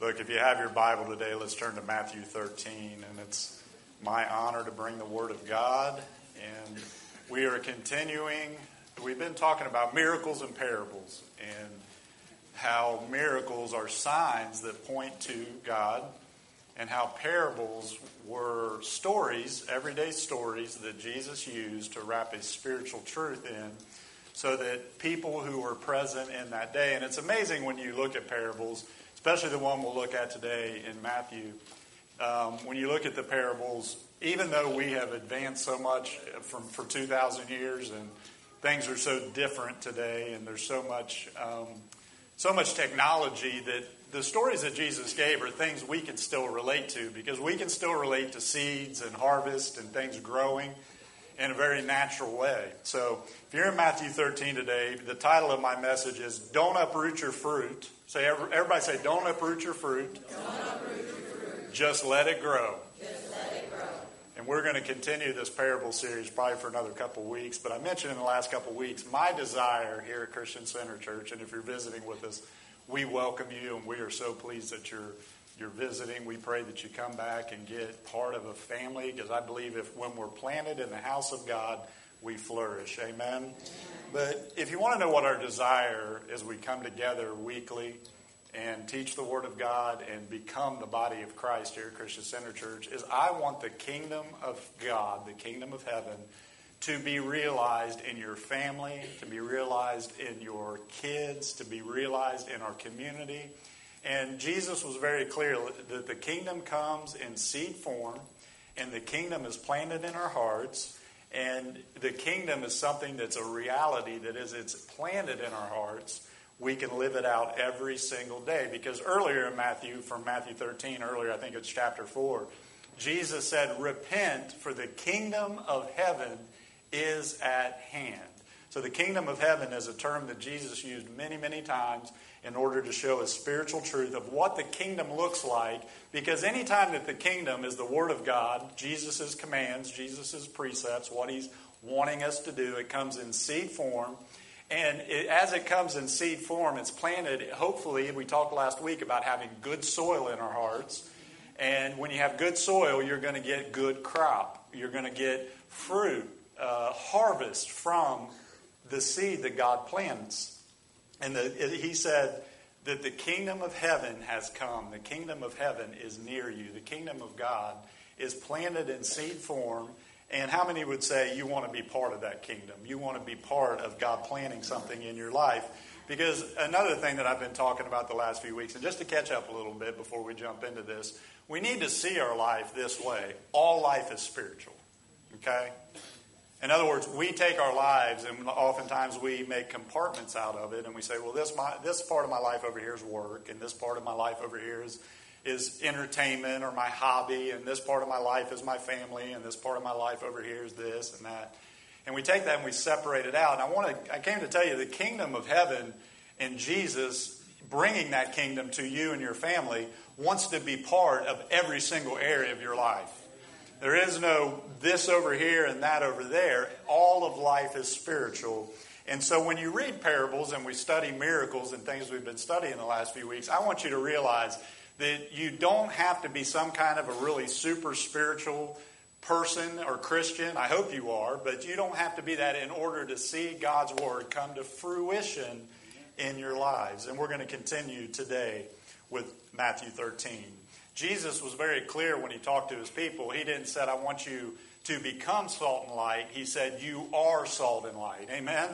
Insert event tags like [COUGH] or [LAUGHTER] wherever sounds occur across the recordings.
Look, if you have your Bible today, let's turn to Matthew 13. And it's my honor to bring the Word of God. And we are continuing, we've been talking about miracles and parables and how miracles are signs that point to God and how parables were stories, everyday stories that Jesus used to wrap a spiritual truth in so that people who were present in that day, and it's amazing when you look at parables, especially the one we'll look at today in Matthew. Um, when you look at the parables, even though we have advanced so much from for 2,000 years and things are so different today, and there's so much um, so much technology that the stories that Jesus gave are things we can still relate to because we can still relate to seeds and harvest and things growing in a very natural way. So, if you're in Matthew 13 today, the title of my message is Don't Uproot Your Fruit. Say, everybody say, Don't uproot your fruit. Uproot your fruit. Just let it grow. Just let it grow. And we're going to continue this parable series probably for another couple of weeks. But I mentioned in the last couple of weeks my desire here at Christian Center Church, and if you're visiting with us, we welcome you, and we are so pleased that you're you're visiting. We pray that you come back and get part of a family because I believe if when we're planted in the house of God, we flourish. Amen. But if you want to know what our desire as we come together weekly and teach the Word of God and become the body of Christ here at Christian Center Church, is I want the kingdom of God, the kingdom of heaven, to be realized in your family, to be realized in your kids, to be realized in our community and Jesus was very clear that the kingdom comes in seed form, and the kingdom is planted in our hearts. And the kingdom is something that's a reality that is it's planted in our hearts. We can live it out every single day. Because earlier in Matthew, from Matthew 13, earlier, I think it's chapter 4, Jesus said, Repent, for the kingdom of heaven is at hand. So the kingdom of heaven is a term that Jesus used many, many times in order to show a spiritual truth of what the kingdom looks like. Because anytime that the kingdom is the Word of God, Jesus' commands, Jesus' precepts, what He's wanting us to do, it comes in seed form. And it, as it comes in seed form, it's planted, hopefully, we talked last week about having good soil in our hearts. And when you have good soil, you're going to get good crop. You're going to get fruit, uh, harvest from the seed that God plants. And the, he said that the kingdom of heaven has come. The kingdom of heaven is near you. The kingdom of God is planted in seed form. And how many would say you want to be part of that kingdom? You want to be part of God planting something in your life? Because another thing that I've been talking about the last few weeks, and just to catch up a little bit before we jump into this, we need to see our life this way. All life is spiritual. Okay? In other words, we take our lives and oftentimes we make compartments out of it and we say, well, this, my, this part of my life over here is work, and this part of my life over here is, is entertainment or my hobby, and this part of my life is my family, and this part of my life over here is this and that. And we take that and we separate it out. And I, want to, I came to tell you the kingdom of heaven and Jesus bringing that kingdom to you and your family wants to be part of every single area of your life. There is no this over here and that over there. All of life is spiritual. And so when you read parables and we study miracles and things we've been studying the last few weeks, I want you to realize that you don't have to be some kind of a really super spiritual person or Christian. I hope you are, but you don't have to be that in order to see God's word come to fruition in your lives. And we're going to continue today with Matthew 13. Jesus was very clear when he talked to his people. He didn't say, I want you to become salt and light. He said, You are salt and light. Amen?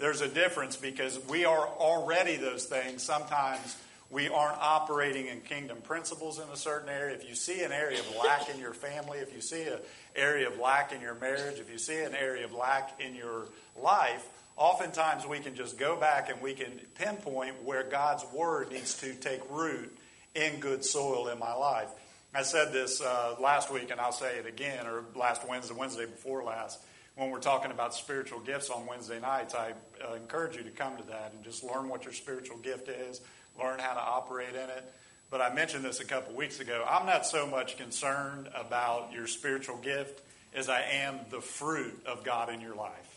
There's a difference because we are already those things. Sometimes we aren't operating in kingdom principles in a certain area. If you see an area of lack in your family, if you see an area of lack in your marriage, if you see an area of lack in your life, oftentimes we can just go back and we can pinpoint where God's word needs to take root in good soil in my life. I said this uh, last week, and I'll say it again, or last Wednesday, Wednesday before last, when we're talking about spiritual gifts on Wednesday nights. I uh, encourage you to come to that and just learn what your spiritual gift is, learn how to operate in it. But I mentioned this a couple weeks ago. I'm not so much concerned about your spiritual gift as I am the fruit of God in your life.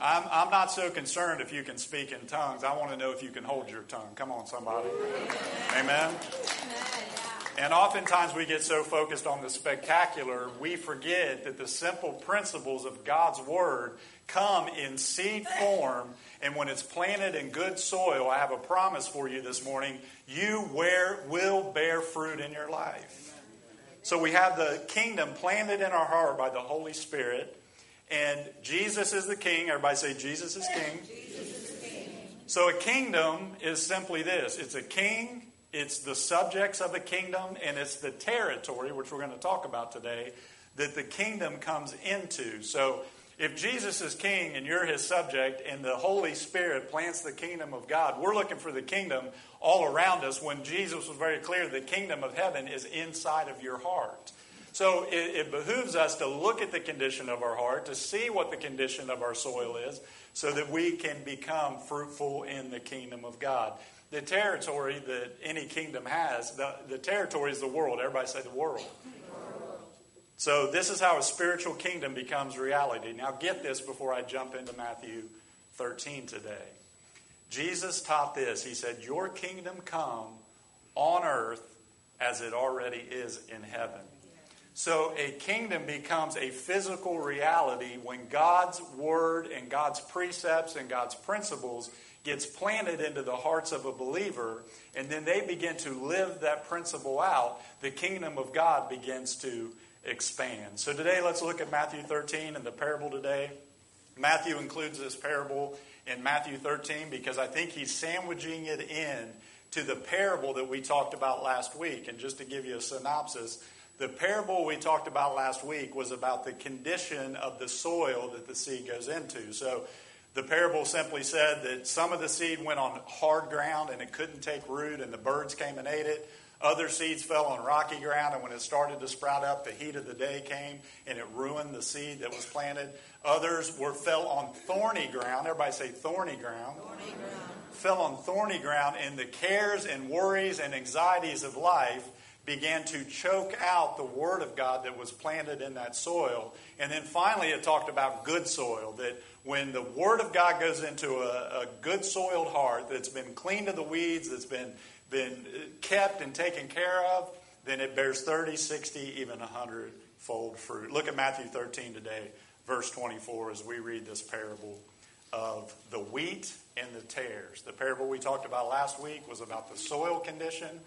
I'm, I'm not so concerned if you can speak in tongues. I want to know if you can hold your tongue. Come on, somebody. Amen. And oftentimes we get so focused on the spectacular, we forget that the simple principles of God's Word come in seed form. And when it's planted in good soil, I have a promise for you this morning you wear, will bear fruit in your life. So we have the kingdom planted in our heart by the Holy Spirit. And Jesus is the king. Everybody say, Jesus is king. Jesus is king. So a kingdom is simply this it's a king it's the subjects of the kingdom, and it's the territory, which we're going to talk about today, that the kingdom comes into. So if Jesus is king and you're his subject, and the Holy Spirit plants the kingdom of God, we're looking for the kingdom all around us when Jesus was very clear the kingdom of heaven is inside of your heart. So it, it, behooves us to look at the condition of our heart, to see what the condition of our soil is, so that we can become fruitful in the kingdom of God the territory that any kingdom has, the, the territory is the world. Everybody say the world. So, this is how a spiritual kingdom becomes reality. Now, get this before I jump into Matthew 13 today. Jesus taught this. He said, Your kingdom come on earth as it already is in heaven. So, a kingdom becomes a physical reality when God's word and God's precepts and God's principles gets planted into the hearts of a believer, and then they begin to live that principle out, the kingdom of God begins to expand. So today, let's look at Matthew 13 and the parable today. Matthew includes this parable in Matthew 13 because I think he's sandwiching it in to the parable that we talked about last week. And just to give you a synopsis, the parable we talked about last week was about the condition of the soil that the seed goes into. So the parable simply said that some of the seed went on hard ground and it couldn't take root, and the birds came and ate it. Other seeds fell on rocky ground, and when it started to sprout up, the heat of the day came and it ruined the seed that was planted. Others were fell on thorny ground. Everybody say thorny ground. Thorny ground. Fell on thorny ground, and the cares and worries and anxieties of life began to choke out the word of God that was planted in that soil. And then finally, it talked about good soil that when the Word of God goes into a, a good soiled heart that's been cleaned of the weeds, that's been, been kept and taken care of, then it bears 30, 60, even 100 fold fruit. Look at Matthew 13 today, verse 24, as we read this parable of the wheat and the tares. The parable we talked about last week was about the soil condition.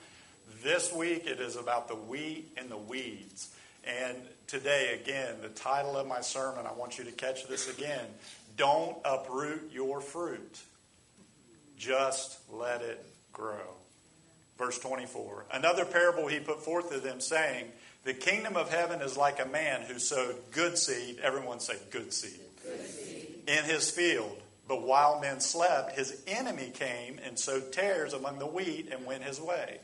This week it is about the wheat and the weeds. And today, again, the title of my sermon, I want you to catch this again don't uproot your fruit. Just let it grow. Verse 24. Another parable he put forth to them, saying, The kingdom of heaven is like a man who sowed good seed. Everyone say, good seed. Good seed. In his field. But while men slept, his enemy came and sowed tares among the wheat and went his way.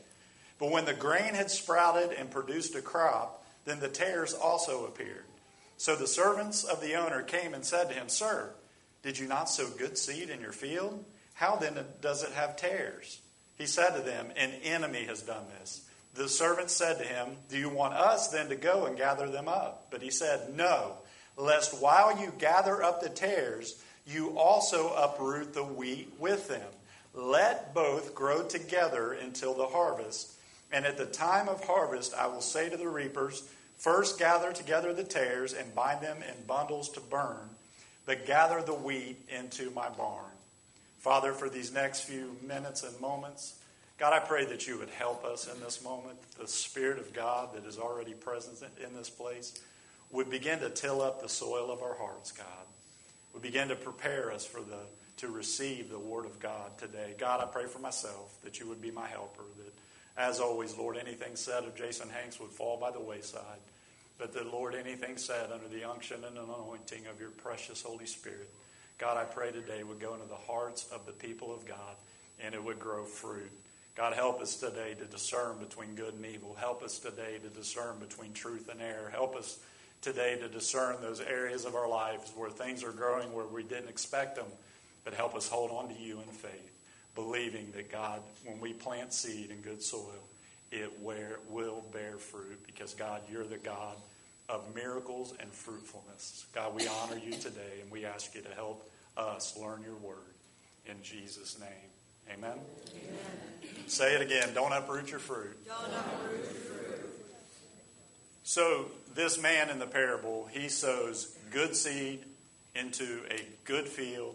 But when the grain had sprouted and produced a crop, then the tares also appeared. So the servants of the owner came and said to him, Sir, did you not sow good seed in your field? How then does it have tares? He said to them, An enemy has done this. The servant said to him, Do you want us then to go and gather them up? But he said, No, lest while you gather up the tares, you also uproot the wheat with them. Let both grow together until the harvest. And at the time of harvest, I will say to the reapers, First gather together the tares and bind them in bundles to burn but gather the wheat into my barn. Father, for these next few minutes and moments, God, I pray that you would help us in this moment. The Spirit of God that is already present in this place would begin to till up the soil of our hearts, God. Would begin to prepare us for the to receive the Word of God today. God, I pray for myself that you would be my helper. That, as always, Lord, anything said of Jason Hanks would fall by the wayside. But that, Lord, anything said under the unction and anointing of your precious Holy Spirit, God, I pray today would go into the hearts of the people of God and it would grow fruit. God, help us today to discern between good and evil. Help us today to discern between truth and error. Help us today to discern those areas of our lives where things are growing where we didn't expect them, but help us hold on to you in faith, believing that God, when we plant seed in good soil, it will bear fruit because, God, you're the God of miracles and fruitfulness. God, we honor you today and we ask you to help us learn your word. In Jesus' name, amen. amen. Say it again. Don't uproot your fruit. Don't uproot your fruit. So, this man in the parable, he sows good seed into a good field,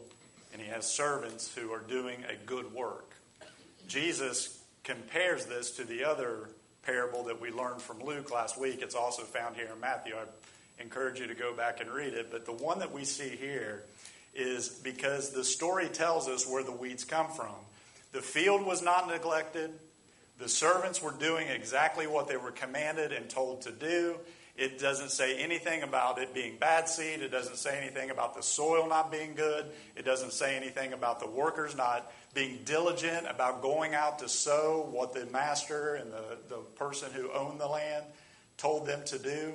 and he has servants who are doing a good work. Jesus compares this to the other parable that we learned from Luke last week. It's also found here in Matthew. I encourage you to go back and read it. But the one that we see here is because the story tells us where the weeds come from. The field was not neglected. The servants were doing exactly what they were commanded and told to do. It doesn't say anything about it being bad seed. It doesn't say anything about the soil not being good. It doesn't say anything about the workers not being diligent about going out to sow what the master and the, the person who owned the land told them to do.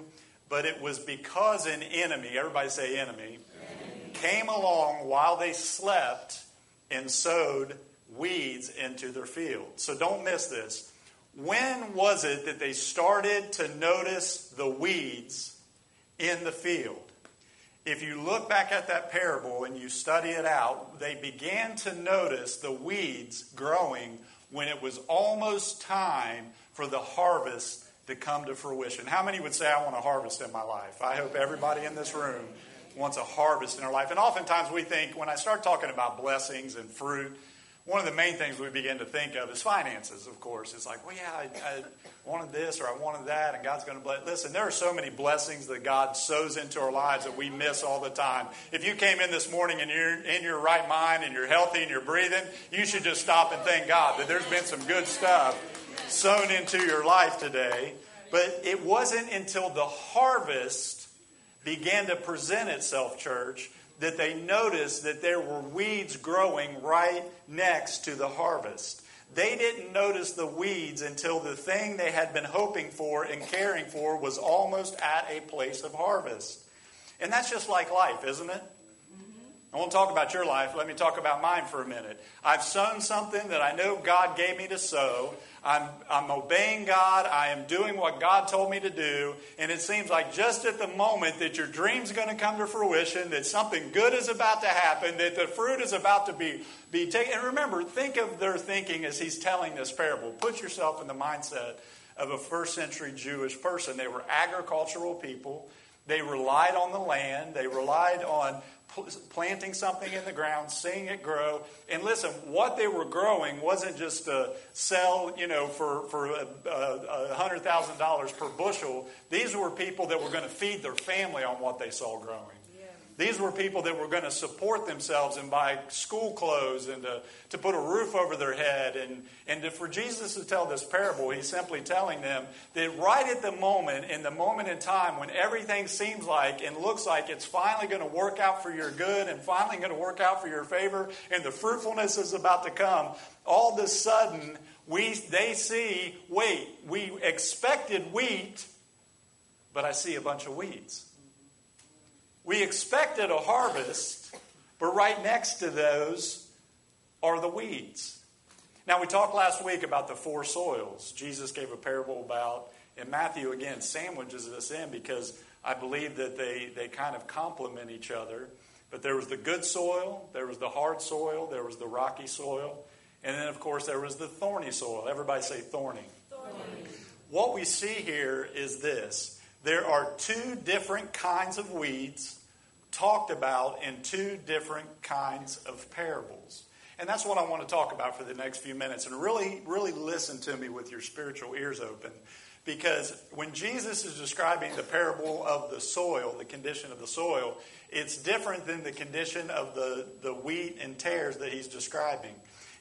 But it was because an enemy, everybody say enemy, enemy. came along while they slept and sowed weeds into their field. So don't miss this. When was it that they started to notice the weeds in the field? If you look back at that parable and you study it out, they began to notice the weeds growing when it was almost time for the harvest to come to fruition. How many would say, I want a harvest in my life? I hope everybody in this room wants a harvest in their life. And oftentimes we think, when I start talking about blessings and fruit, one of the main things we begin to think of is finances, of course. It's like, well, yeah, I, I wanted this or I wanted that, and God's going to bless. Listen, there are so many blessings that God sows into our lives that we miss all the time. If you came in this morning and you're in your right mind and you're healthy and you're breathing, you should just stop and thank God that there's been some good stuff sown into your life today. But it wasn't until the harvest began to present itself, church, that they noticed that there were weeds growing right next to the harvest. They didn't notice the weeds until the thing they had been hoping for and caring for was almost at a place of harvest. And that's just like life, isn't it? I won't talk about your life. Let me talk about mine for a minute. I've sown something that I know God gave me to sow. I'm, I'm obeying God. I am doing what God told me to do. And it seems like just at the moment that your dream's going to come to fruition, that something good is about to happen, that the fruit is about to be, be taken. And remember, think of their thinking as he's telling this parable. Put yourself in the mindset of a first century Jewish person. They were agricultural people. They relied on the land. They relied on planting something in the ground, seeing it grow. And listen, what they were growing wasn't just to sell, you know, for, for $100,000 per bushel. These were people that were going to feed their family on what they saw growing. These were people that were going to support themselves and buy school clothes and to, to put a roof over their head. And, and to, for Jesus to tell this parable, he's simply telling them that right at the moment, in the moment in time when everything seems like and looks like it's finally going to work out for your good and finally going to work out for your favor and the fruitfulness is about to come, all of a sudden we, they see wait, we expected wheat, but I see a bunch of weeds. We expected a harvest, but right next to those are the weeds. Now, we talked last week about the four soils. Jesus gave a parable about, and Matthew again sandwiches this in because I believe that they, they kind of complement each other. But there was the good soil, there was the hard soil, there was the rocky soil, and then, of course, there was the thorny soil. Everybody say thorny. thorny. What we see here is this there are two different kinds of weeds talked about in two different kinds of parables. And that's what I want to talk about for the next few minutes. And really, really listen to me with your spiritual ears open. Because when Jesus is describing the parable of the soil, the condition of the soil, it's different than the condition of the, the wheat and tares that he's describing.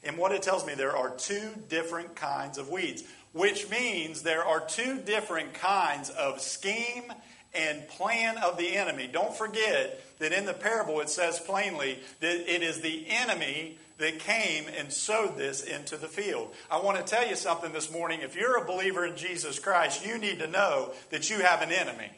And what it tells me, there are two different kinds of weeds which means there are two different kinds of scheme and plan of the enemy. Don't forget that in the parable it says plainly that it is the enemy that came and sowed this into the field. I want to tell you something this morning. If you're a believer in Jesus Christ, you need to know that you have an enemy.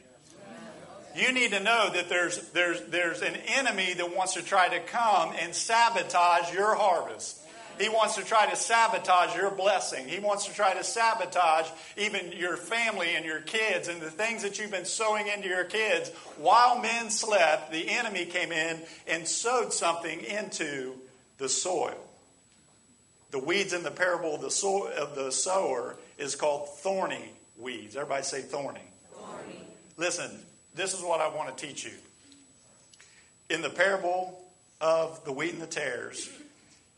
You need to know that there's, there's, there's an enemy that wants to try to come and sabotage your harvest. He wants to try to sabotage your blessing. He wants to try to sabotage even your family and your kids and the things that you've been sowing into your kids. While men slept, the enemy came in and sowed something into the soil. The weeds in the parable of the, soil, of the sower is called thorny weeds. Everybody say thorny. thorny. Listen, this is what I want to teach you. In the parable of the wheat and the tares,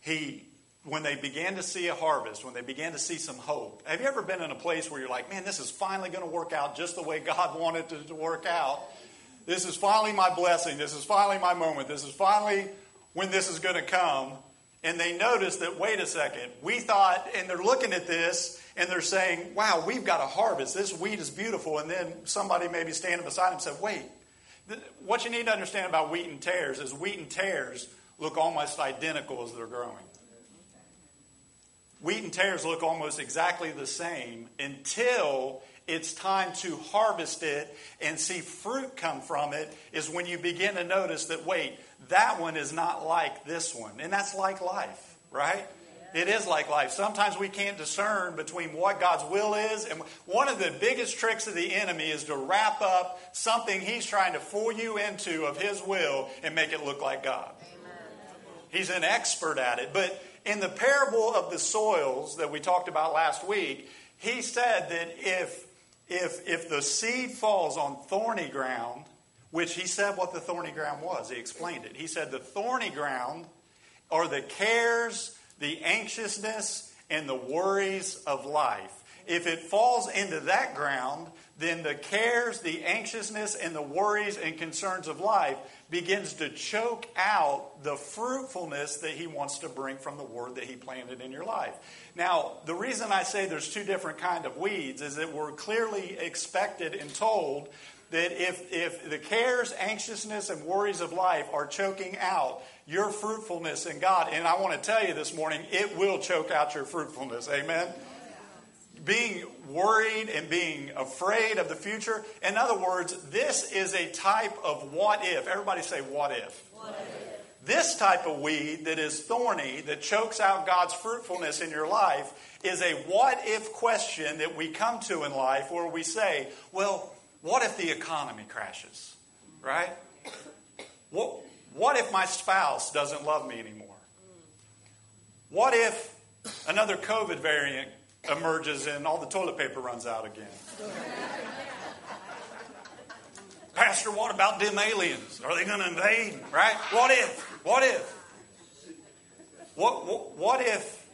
he when they began to see a harvest, when they began to see some hope. Have you ever been in a place where you're like, man, this is finally going to work out just the way God [LAUGHS] wanted it to work out? This is finally my blessing. This is finally my moment. This is finally when this is going to come. And they notice that, wait a second, we thought, and they're looking at this and they're saying, wow, we've got a harvest. This wheat is beautiful. And then somebody maybe standing beside them said, wait, what you need to understand about wheat and tares is wheat and tares look almost identical as they're growing. Wheat and tares look almost exactly the same until it's time to harvest it and see fruit come from it, is when you begin to notice that, wait, that one is not like this one. And that's like life, right? It is like life. Sometimes we can't discern between what God's will is. And one of the biggest tricks of the enemy is to wrap up something he's trying to fool you into of his will and make it look like God. He's an expert at it. But in the parable of the soils that we talked about last week, he said that if, if, if the seed falls on thorny ground, which he said what the thorny ground was, he explained it. He said the thorny ground are the cares, the anxiousness, and the worries of life. If it falls into that ground, then the cares, the anxiousness, and the worries and concerns of life begins to choke out the fruitfulness that he wants to bring from the word that he planted in your life. Now, the reason I say there's two different kind of weeds is that we're clearly expected and told that if, if the cares, anxiousness, and worries of life are choking out your fruitfulness in God, and I want to tell you this morning, it will choke out your fruitfulness. Amen? being worried and being afraid of the future. In other words, this is a type of what if. Everybody say, what if? What if? This type of weed that is thorny, that chokes out God's fruitfulness in your life, is a what if question that we come to in life where we say, well, what if the economy crashes? Right? What, what if my spouse doesn't love me anymore? What if another COVID variant emerges and all the toilet paper runs out again. Pastor, what about them aliens? Are they going to invade? Right? What if? What if? What, what, what if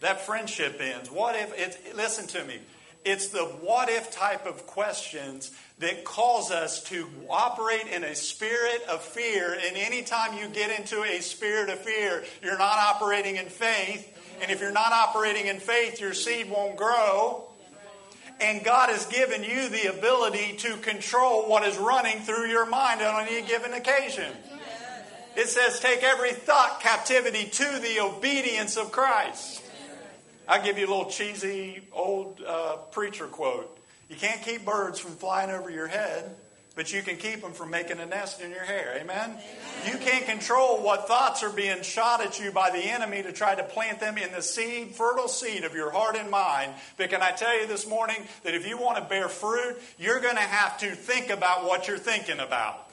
that friendship ends? What if it's, listen to me, it's the what if type of questions that cause us to operate in a spirit of fear. And anytime you get into a spirit of fear, you're not operating in faith, and if you're not operating in faith, your seed won't grow. And God has given you the ability to control what is running through your mind on any given occasion. It says, take every thought captivity to the obedience of Christ. I'll give you a little cheesy old uh, preacher quote. You can't keep birds from flying over your head, but you can keep them from making a nest in your hair. Amen? Amen? You can't control what thoughts are being shot at you by the enemy to try to plant them in the seed, fertile seed of your heart and mind. But can I tell you this morning that if you want to bear fruit, you're going to have to think about what you're thinking about.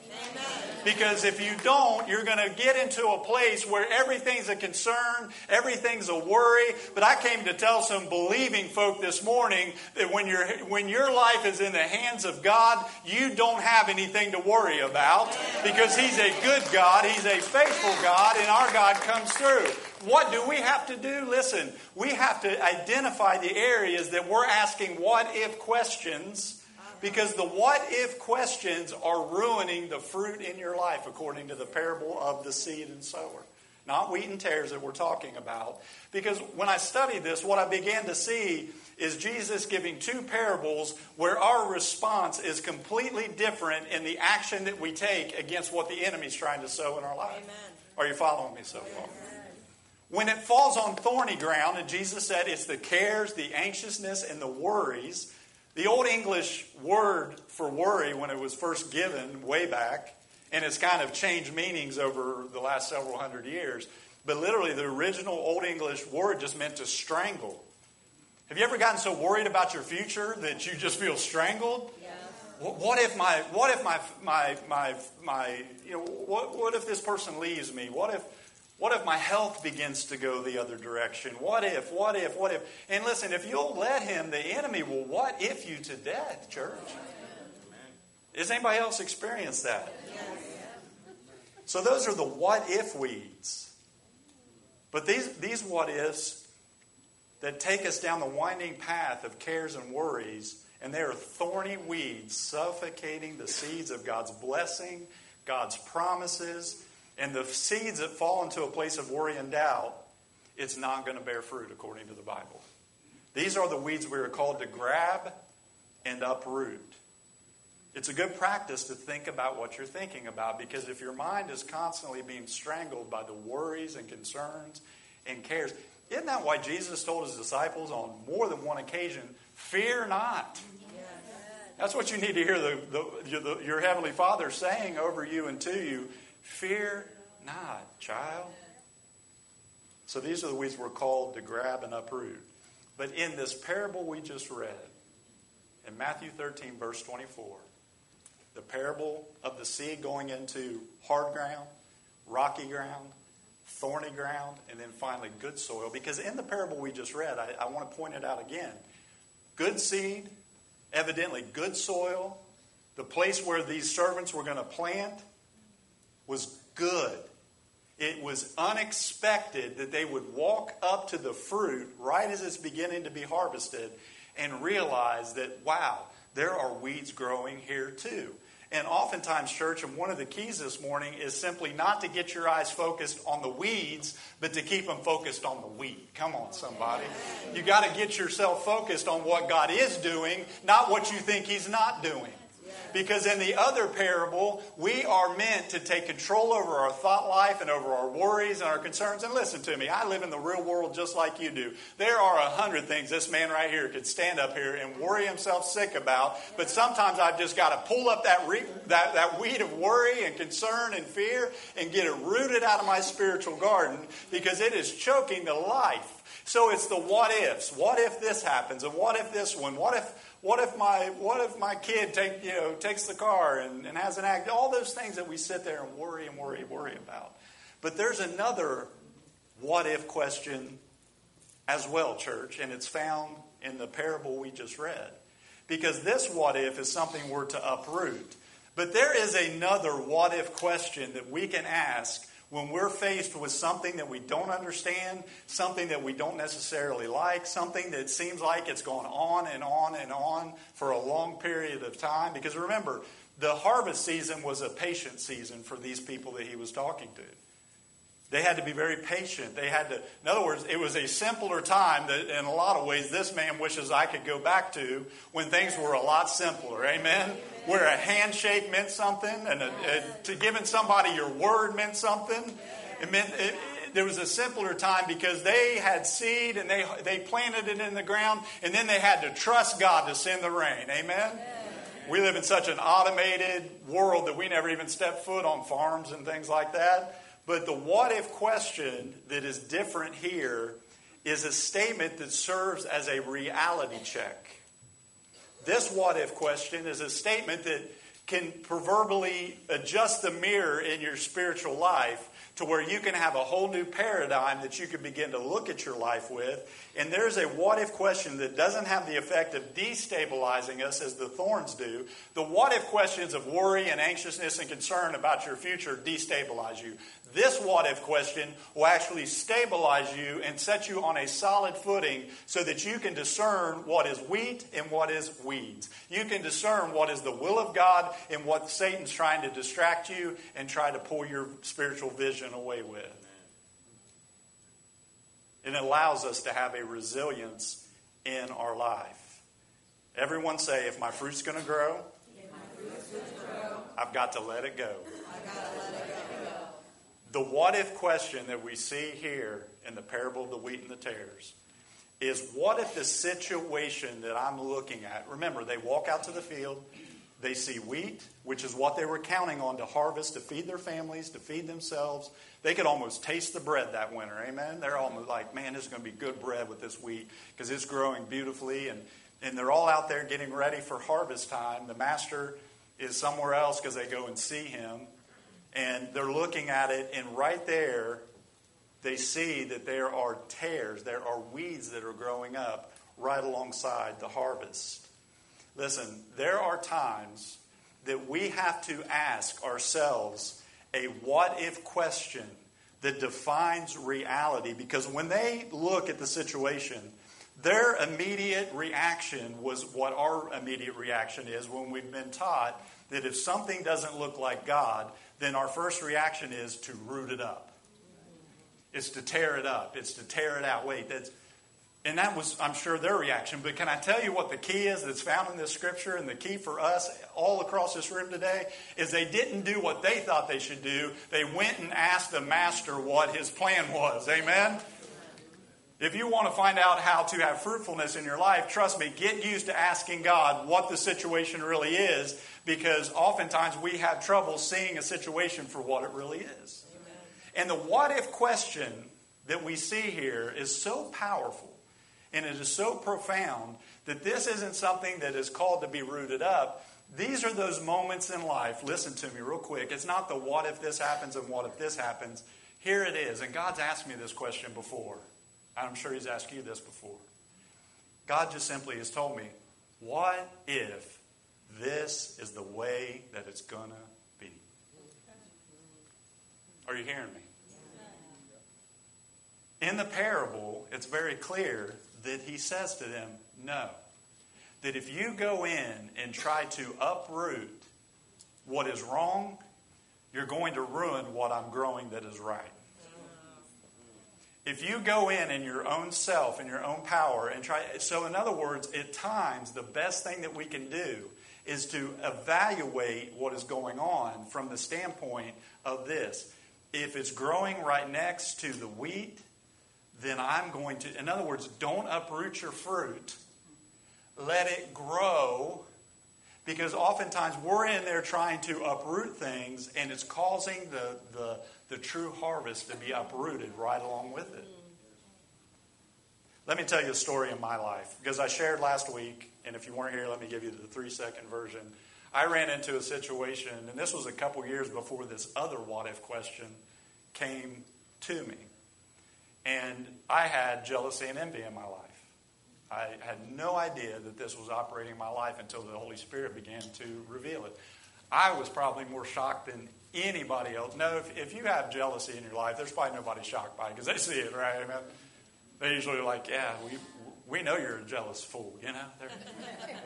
Because if you don't, you're going to get into a place where everything's a concern, everything's a worry. But I came to tell some believing folk this morning that when, you when your life is in the hands of God, you don't have anything to worry about because He's a good God, He's a faithful God, and our God comes through. What do we have to do? Listen, we have to identify the areas that we're asking what if questions because the what if questions are ruining the fruit in your life, according to the parable of the seed and sower. Not wheat and tares that we're talking about. Because when I studied this, what I began to see is Jesus giving two parables where our response is completely different in the action that we take against what the enemy's trying to sow in our life. Amen. Are you following me so far? When it falls on thorny ground, and Jesus said it's the cares, the anxiousness, and the worries the Old English word for worry, when it was first given way back, and it's kind of changed meanings over the last several hundred years, but literally the original Old English word just meant to strangle. Have you ever gotten so worried about your future that you just feel strangled? Yeah. What if my, what if my, my, my, my, you know, what, what if this person leaves me? What if, what if my health begins to go the other direction? What if, what if, what if? And listen, if you'll let him, the enemy will what if you to death, church. Has anybody else experienced that? So those are the what if weeds. But these, these what ifs that take us down the winding path of cares and worries, and they are thorny weeds suffocating the seeds of God's blessing, God's promises, and the seeds that fall into a place of worry and doubt, it's not going to bear fruit according to the Bible. These are the weeds we are called to grab and uproot. It's a good practice to think about what you're thinking about because if your mind is constantly being strangled by the worries and concerns and cares, isn't that why Jesus told his disciples on more than one occasion, fear not? That's what you need to hear the, the, the, your Heavenly Father saying over you and to you. Fear not, child. So these are the weeds we're called to grab and uproot. But in this parable we just read, in Matthew 13, verse 24, the parable of the seed going into hard ground, rocky ground, thorny ground, and then finally good soil. Because in the parable we just read, I, I want to point it out again. Good seed, evidently good soil, the place where these servants were going to plant was good. It was unexpected that they would walk up to the fruit right as it's beginning to be harvested and realize that, wow, there are weeds growing here too. And oftentimes, church, and one of the keys this morning is simply not to get your eyes focused on the weeds, but to keep them focused on the weed. Come on, somebody. You got to get yourself focused on what God is doing, not what you think He's not doing. Because in the other parable, we are meant to take control over our thought life and over our worries and our concerns. And listen to me, I live in the real world just like you do. There are a hundred things this man right here could stand up here and worry himself sick about. But sometimes I've just got to pull up that, re- that, that weed of worry and concern and fear and get it rooted out of my spiritual garden because it is choking the life. So it's the what ifs. What if this happens? And what if this one? What if what if my what if my kid take you know takes the car and, and has an act? All those things that we sit there and worry and worry and worry about. But there's another what if question as well, church, and it's found in the parable we just read. Because this what if is something we're to uproot. But there is another what if question that we can ask when we're faced with something that we don't understand, something that we don't necessarily like, something that seems like it's gone on and on and on for a long period of time. Because remember, the harvest season was a patient season for these people that he was talking to. They had to be very patient. They had to, in other words, it was a simpler time that in a lot of ways this man wishes I could go back to when things were a lot simpler. Amen? Where a handshake meant something and a, a, to giving somebody your word meant something. It meant it, there was a simpler time because they had seed and they, they planted it in the ground and then they had to trust God to send the rain. Amen? We live in such an automated world that we never even step foot on farms and things like that. But the what if question that is different here is a statement that serves as a reality check. This what if question is a statement that can proverbially adjust the mirror in your spiritual life to where you can have a whole new paradigm that you can begin to look at your life with. And there's a what if question that doesn't have the effect of destabilizing us as the thorns do. The what if questions of worry and anxiousness and concern about your future destabilize you. This what if question will actually stabilize you and set you on a solid footing so that you can discern what is wheat and what is weeds. You can discern what is the will of God and what Satan's trying to distract you and try to pull your spiritual vision away with. And it allows us to have a resilience in our life. Everyone say, if my fruit's going to grow, I've got to let it go. The what if question that we see here in the parable of the wheat and the tares is what if the situation that I'm looking at, remember, they walk out to the field, they see wheat, which is what they were counting on to harvest, to feed their families, to feed themselves. They could almost taste the bread that winter, amen? They're almost like, man, this is going to be good bread with this wheat because it's growing beautifully. And, and they're all out there getting ready for harvest time. The master is somewhere else because they go and see him and they're looking at it, and right there, they see that there are tares, there are weeds that are growing up right alongside the harvest. Listen, there are times that we have to ask ourselves a what if question that defines reality because when they look at the situation, their immediate reaction was what our immediate reaction is when we've been taught that if something doesn't look like God, then our first reaction is to root it up. It's to tear it up. It's to tear it out. Wait, that's and that was, I'm sure, their reaction. But can I tell you what the key is that's found in this scripture? And the key for us all across this room today is they didn't do what they thought they should do. They went and asked the master what his plan was. Amen? If you want to find out how to have fruitfulness in your life, trust me, get used to asking God what the situation really is because oftentimes we have trouble seeing a situation for what it really is. Amen. And the what if question that we see here is so powerful and it is so profound that this isn't something that is called to be rooted up. These are those moments in life. Listen to me real quick. It's not the what if this happens and what if this happens. Here it is. And God's asked me this question before. I'm sure He's asked you this before. God just simply has told me, what if this is the way that it's going to be? Are you hearing me? In the parable, it's very clear that he says to them, No. That if you go in and try to uproot what is wrong, you're going to ruin what I'm growing that is right. If you go in in your own self, in your own power, and try. So, in other words, at times, the best thing that we can do is to evaluate what is going on from the standpoint of this. If it's growing right next to the wheat, then I'm going to, in other words, don't uproot your fruit. Let it grow. Because oftentimes we're in there trying to uproot things, and it's causing the, the, the true harvest to be uprooted right along with it. Let me tell you a story in my life. Because I shared last week, and if you weren't here, let me give you the three second version. I ran into a situation, and this was a couple years before this other what if question came to me. And I had jealousy and envy in my life. I had no idea that this was operating in my life until the Holy Spirit began to reveal it. I was probably more shocked than anybody else. No, if, if you have jealousy in your life, there's probably nobody shocked by it because they see it, right? Amen. Usually like, yeah, we, we know you're a jealous fool, you know?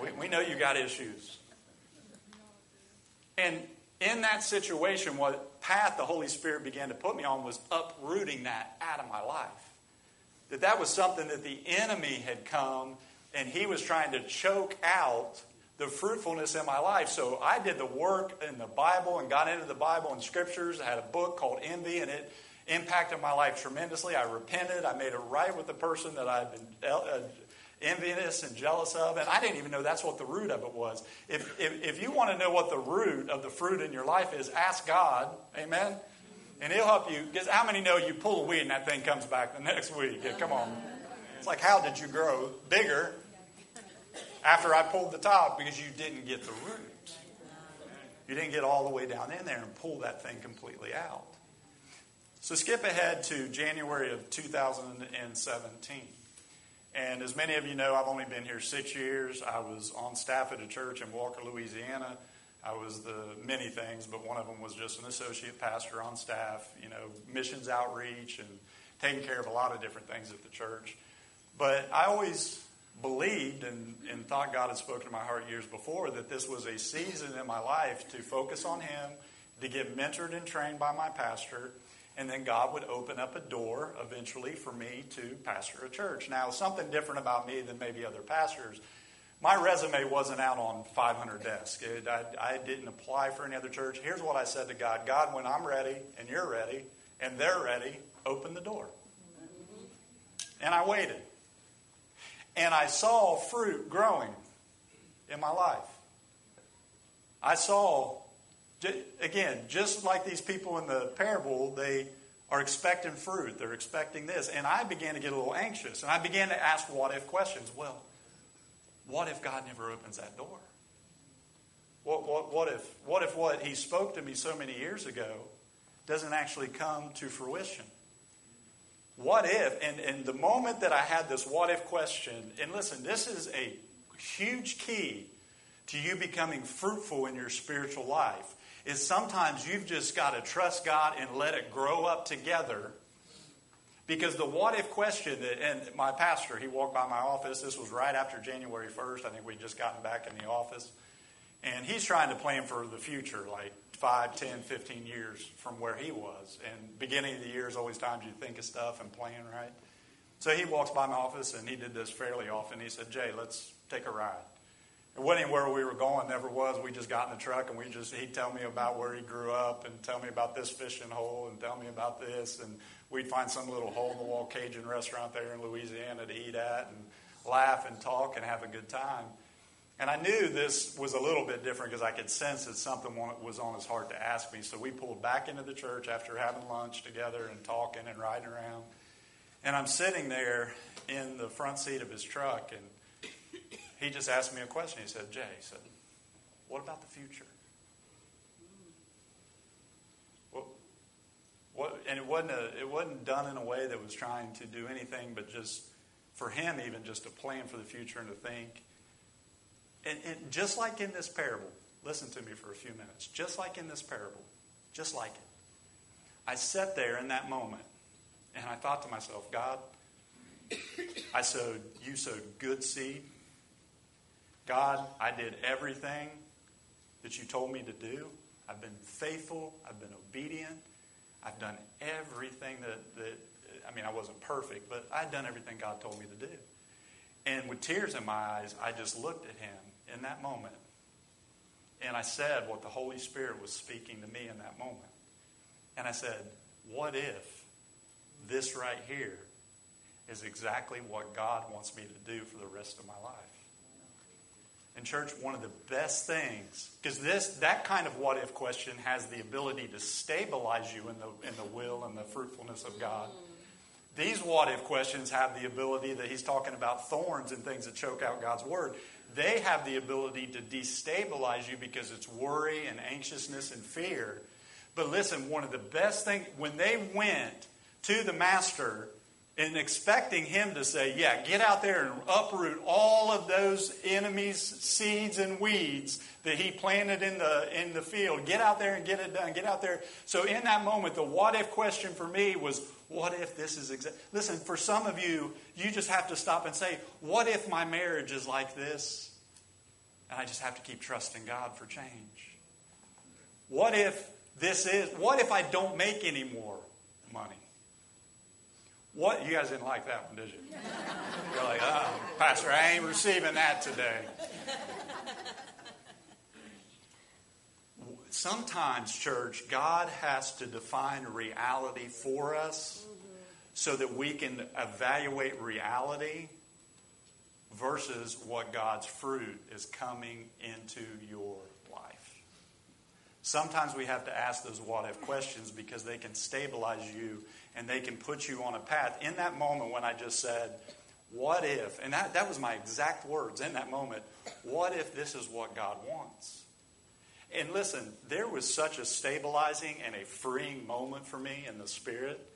we, we know you got issues. And in that situation, what path the Holy Spirit began to put me on was uprooting that out of my life. That that was something that the enemy had come and he was trying to choke out the fruitfulness in my life. So I did the work in the Bible and got into the Bible and scriptures. I had a book called Envy and it impacted my life tremendously. I repented. I made it right with the person that I'd been uh, envious and jealous of. And I didn't even know that's what the root of it was. If, if, if you want to know what the root of the fruit in your life is, ask God. Amen? And He'll help you. Because how many know you pull a weed and that thing comes back the [LAUGHS] next week? Yeah, come on. It's like, how did you grow bigger after I pulled the top? Because you didn't get the root. You didn't get all the way down in there and pull that thing completely out. So skip ahead to January of 2017. And as many of you know, I've only been here six years. I was on staff at a church in Walker, Louisiana. I was the many things, but one of them was just an associate pastor on staff, you know, missions outreach and taking care of a lot of different things at the church. But I always believed and, and thought God had spoken to my heart years before that this was a season in my life to focus on Him, to get mentored and trained by my pastor, and then God would open up a door eventually for me to pastor a church. Now, something different about me than maybe other pastors. My resume wasn't out on 500 desks. It, I, I didn't apply for any other church. Here's what I said to God God, when I'm ready and you're ready and they're ready, open the door. And I waited. And I saw fruit growing in my life. I saw Again, just like these people in the parable, they are expecting fruit. They're expecting this. And I began to get a little anxious. And I began to ask what if questions. Well, what if God never opens that door? What, what, what, if, what if what He spoke to me so many years ago doesn't actually come to fruition? What if, and, and the moment that I had this what if question, and listen, this is a huge key to you becoming fruitful in your spiritual life is sometimes you've just got to trust God and let it grow up together. Because the what if question, that, and my pastor, he walked by my office. This was right after January 1st. I think we'd just gotten back in the office. And he's trying to plan for the future, like 5, 10, 15 years from where he was. And beginning of the year is always times you think of stuff and plan, right? So he walks by my office, and he did this fairly often. He said, Jay, let's take a ride. It wasn't anywhere we were going, never was. We just got in the truck and we just, he'd tell me about where he grew up and tell me about this fishing hole and tell me about this. And we'd find some little hole in the wall Cajun restaurant there in Louisiana to eat at and laugh and talk and have a good time. And I knew this was a little bit different because I could sense that something was on his heart to ask me. So we pulled back into the church after having lunch together and talking and riding around. And I'm sitting there in the front seat of his truck and he just asked me a question. He said, Jay, he said, what about the future? What, what, and it wasn't, a, it wasn't done in a way that was trying to do anything but just, for him, even just to plan for the future and to think. And, and just like in this parable, listen to me for a few minutes. Just like in this parable, just like it. I sat there in that moment and I thought to myself, God, I sowed, you sowed good seed God, I did everything that you told me to do. I've been faithful. I've been obedient. I've done everything that, that I mean, I wasn't perfect, but I'd done everything God told me to do. And with tears in my eyes, I just looked at him in that moment. And I said what the Holy Spirit was speaking to me in that moment. And I said, What if this right here is exactly what God wants me to do for the rest of my life? And church, one of the best things, because this that kind of what if question has the ability to stabilize you in the in the will and the fruitfulness of God. These what if questions have the ability that he's talking about thorns and things that choke out God's word. They have the ability to destabilize you because it's worry and anxiousness and fear. But listen, one of the best things when they went to the master and expecting him to say, Yeah, get out there and uproot all of those enemies' seeds and weeds that he planted in the, in the field. Get out there and get it done. Get out there. So, in that moment, the what if question for me was, What if this is exact? Listen, for some of you, you just have to stop and say, What if my marriage is like this? And I just have to keep trusting God for change. What if this is, what if I don't make any more money? What? You guys didn't like that one, did you? You're like, oh, Pastor, I ain't receiving that today. Sometimes, church, God has to define reality for us so that we can evaluate reality versus what God's fruit is coming into your life. Sometimes we have to ask those what if questions because they can stabilize you and they can put you on a path. In that moment when I just said, What if? And that, that was my exact words in that moment. What if this is what God wants? And listen, there was such a stabilizing and a freeing moment for me in the spirit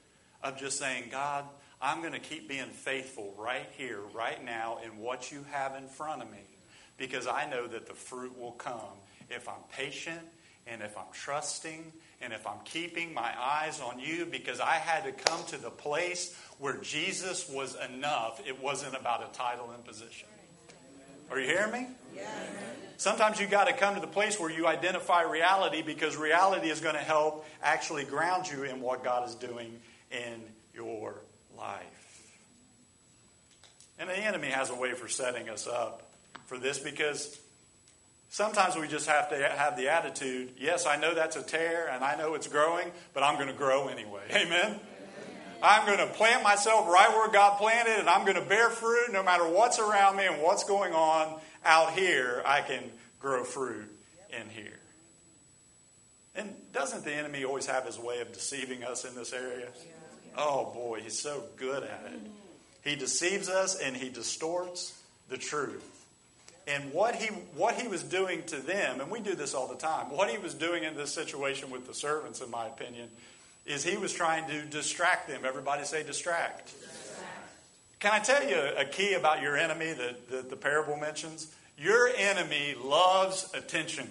of just saying, God, I'm going to keep being faithful right here, right now, in what you have in front of me. Because I know that the fruit will come if I'm patient and if I'm trusting and if I'm keeping my eyes on you, because I had to come to the place where Jesus was enough. It wasn't about a title and position. Are you hearing me? Sometimes you got to come to the place where you identify reality because reality is going to help actually ground you in what God is doing in your life. And the enemy has a way for setting us up for this because Sometimes we just have to have the attitude, yes, I know that's a tare and I know it's growing, but I'm going to grow anyway. [LAUGHS] Amen? I'm going to plant myself right where God planted and I'm going to bear fruit no matter what's around me and what's going on out here. I can grow fruit in here. And doesn't the enemy always have his way of deceiving us in this area? Oh boy, he's so good at it. He deceives us and he distorts the truth. And what he, what he was doing to them, and we do this all the time, what he was doing in this situation with the servants, in my opinion, is he was trying to distract them. Everybody say distract. distract. Can I tell you a key about your enemy that, that the parable mentions? Your enemy loves attention.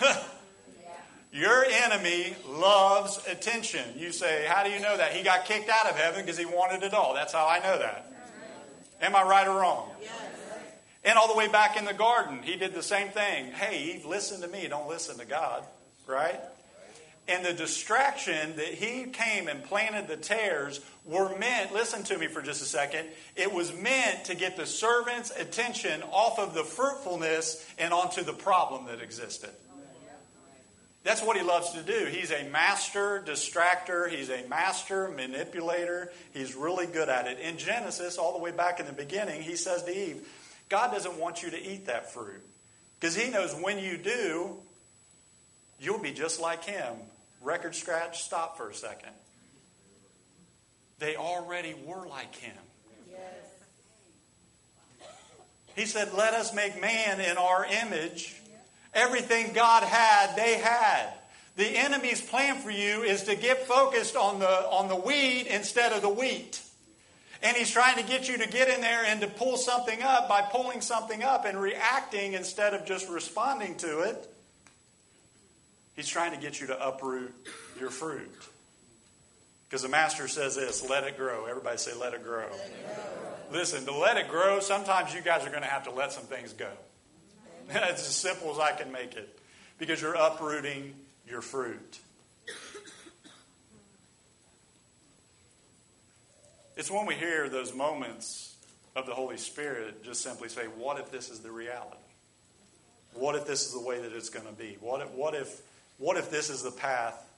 [LAUGHS] Your enemy loves attention. You say, How do you know that? He got kicked out of heaven because he wanted it all. That's how I know that. Am I right or wrong? And all the way back in the garden, he did the same thing. Hey, Eve, listen to me. Don't listen to God. Right? And the distraction that he came and planted the tares were meant, listen to me for just a second, it was meant to get the servant's attention off of the fruitfulness and onto the problem that existed. That's what he loves to do. He's a master distractor, he's a master manipulator. He's really good at it. In Genesis, all the way back in the beginning, he says to Eve, God doesn't want you to eat that fruit because he knows when you do, you'll be just like him. Record scratch, stop for a second. They already were like him. Yes. He said, Let us make man in our image Everything God had, they had. The enemy's plan for you is to get focused on the, on the weed instead of the wheat. And he's trying to get you to get in there and to pull something up by pulling something up and reacting instead of just responding to it. He's trying to get you to uproot your fruit. Because the master says this let it grow. Everybody say, let it grow. Let it grow. Listen, to let it grow, sometimes you guys are going to have to let some things go. [LAUGHS] it's as simple as I can make it because you're uprooting your fruit. It's when we hear those moments of the Holy Spirit just simply say, What if this is the reality? What if this is the way that it's going to be? What if, what if, what if this is the path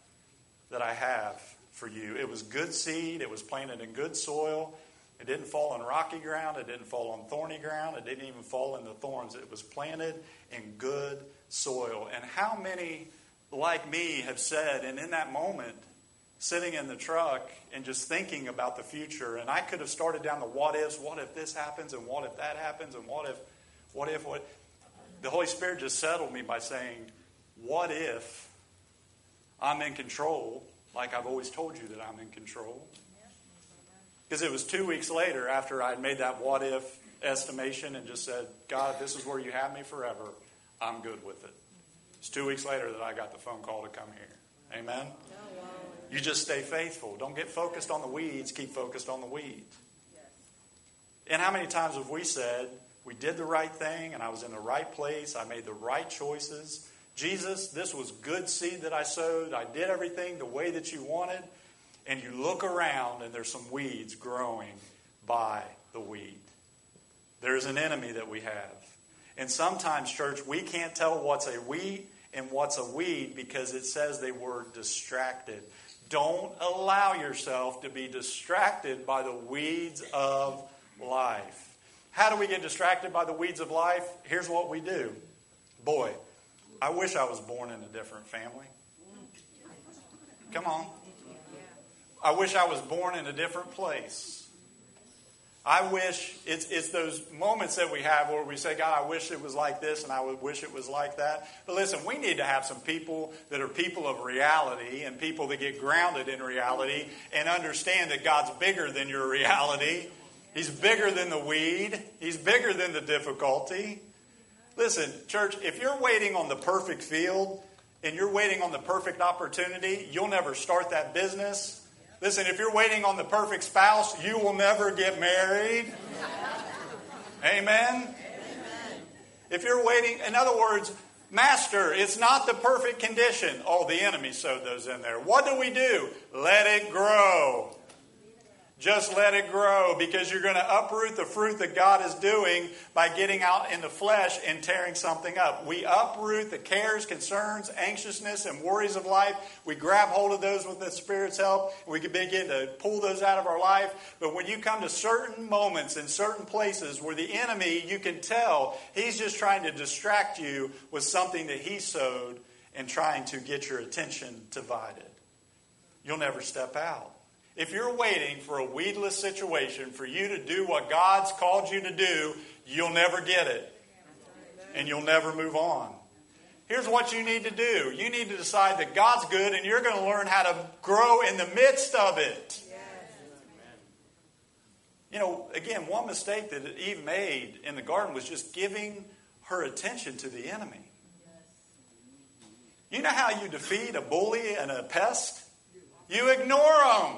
that I have for you? It was good seed, it was planted in good soil, it didn't fall on rocky ground. It didn't fall on thorny ground. It didn't even fall in the thorns. It was planted in good soil. And how many, like me, have said, and in that moment, sitting in the truck and just thinking about the future, and I could have started down the what ifs what if this happens, and what if that happens, and what if, what if, what. The Holy Spirit just settled me by saying, what if I'm in control, like I've always told you that I'm in control? Because it was two weeks later after I'd made that what if estimation and just said, God, this is where you have me forever. I'm good with it. It's two weeks later that I got the phone call to come here. Amen? You just stay faithful. Don't get focused on the weeds, keep focused on the weeds. And how many times have we said, we did the right thing and I was in the right place, I made the right choices. Jesus, this was good seed that I sowed. I did everything the way that you wanted and you look around and there's some weeds growing by the weed. There's an enemy that we have. And sometimes, church, we can't tell what's a weed and what's a weed because it says they were distracted. Don't allow yourself to be distracted by the weeds of life. How do we get distracted by the weeds of life? Here's what we do. Boy, I wish I was born in a different family. Come on. I wish I was born in a different place. I wish it's, it's those moments that we have where we say, God, I wish it was like this and I would wish it was like that. But listen, we need to have some people that are people of reality and people that get grounded in reality and understand that God's bigger than your [LAUGHS] reality. He's bigger than the weed, He's bigger than the difficulty. Listen, church, if you're waiting on the perfect field and you're waiting on the perfect opportunity, you'll never start that business Listen, if you're waiting on the perfect spouse, you will never get married. Amen? Amen? If you're waiting, in other words, Master, it's not the perfect condition. Oh, the enemy sowed those in there. What do we do? Let it grow. Just let it grow because you're going to uproot the fruit that God is doing by getting out in the flesh and tearing something up. We uproot the cares, concerns, anxiousness, and worries of life. We grab hold of those with the Spirit's help. We can begin to pull those out of our life. But when you come to certain moments in certain places where the enemy, you can tell, he's just trying to distract you with something that he sowed and trying to get your attention divided. You'll never step out. If you're waiting for a weedless situation for you to do what God's called you to do, you'll never get it. And you'll never move on. Here's what you need to do you need to decide that God's good and you're going to learn how to grow in the midst of it. You know, again, one mistake that Eve made in the garden was just giving her attention to the enemy. You know how you defeat a bully and a pest? You ignore them.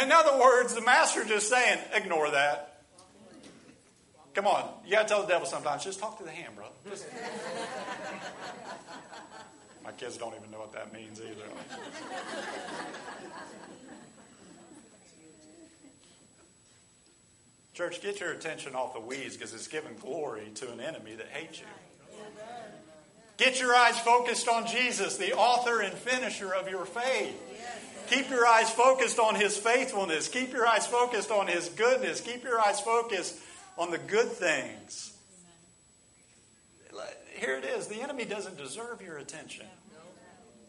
In other words, the master just saying, ignore that. Come on, you got to tell the devil sometimes, just talk to the hand, brother. Just... My kids don't even know what that means either. Church, get your attention off the weeds because it's giving glory to an enemy that hates you. Get your eyes focused on Jesus, the author and finisher of your faith. Keep your eyes focused on his faithfulness. Keep your eyes focused on his goodness. Keep your eyes focused on the good things. Here it is. The enemy doesn't deserve your attention,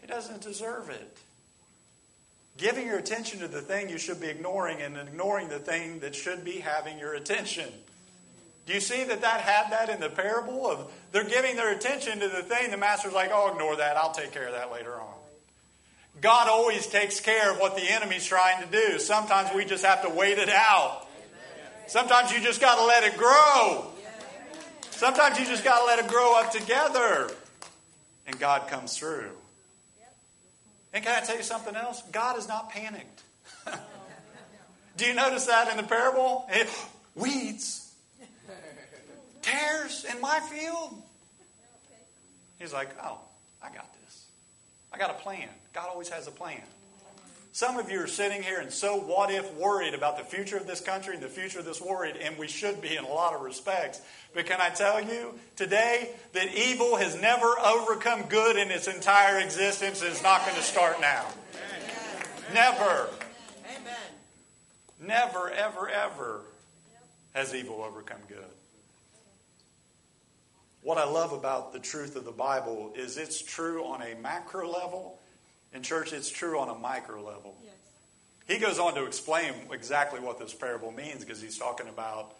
he doesn't deserve it. Giving your attention to the thing you should be ignoring and ignoring the thing that should be having your attention. Do you see that that had that in the parable of they're giving their attention to the thing the master's like, "Oh, ignore that. I'll take care of that later on." God always takes care of what the enemy's trying to do. Sometimes we just have to wait it out. Sometimes you just got to let it grow. Sometimes you just got to let it grow up together. And God comes through. And can I tell you something else? God is not panicked. [LAUGHS] Do you notice that in the parable? weeds, tares in my field. He's like, oh, I got this. I got a plan. God always has a plan. Some of you are sitting here and so what if worried about the future of this country and the future of this world, and we should be in a lot of respects. But can I tell you today that evil has never overcome good in its entire existence and it's not going to start now. Never. amen. Never, ever, ever has evil overcome good. What I love about the truth of the Bible is it's true on a macro level in church, it's true on a micro level. Yes. He goes on to explain exactly what this parable means because he's talking about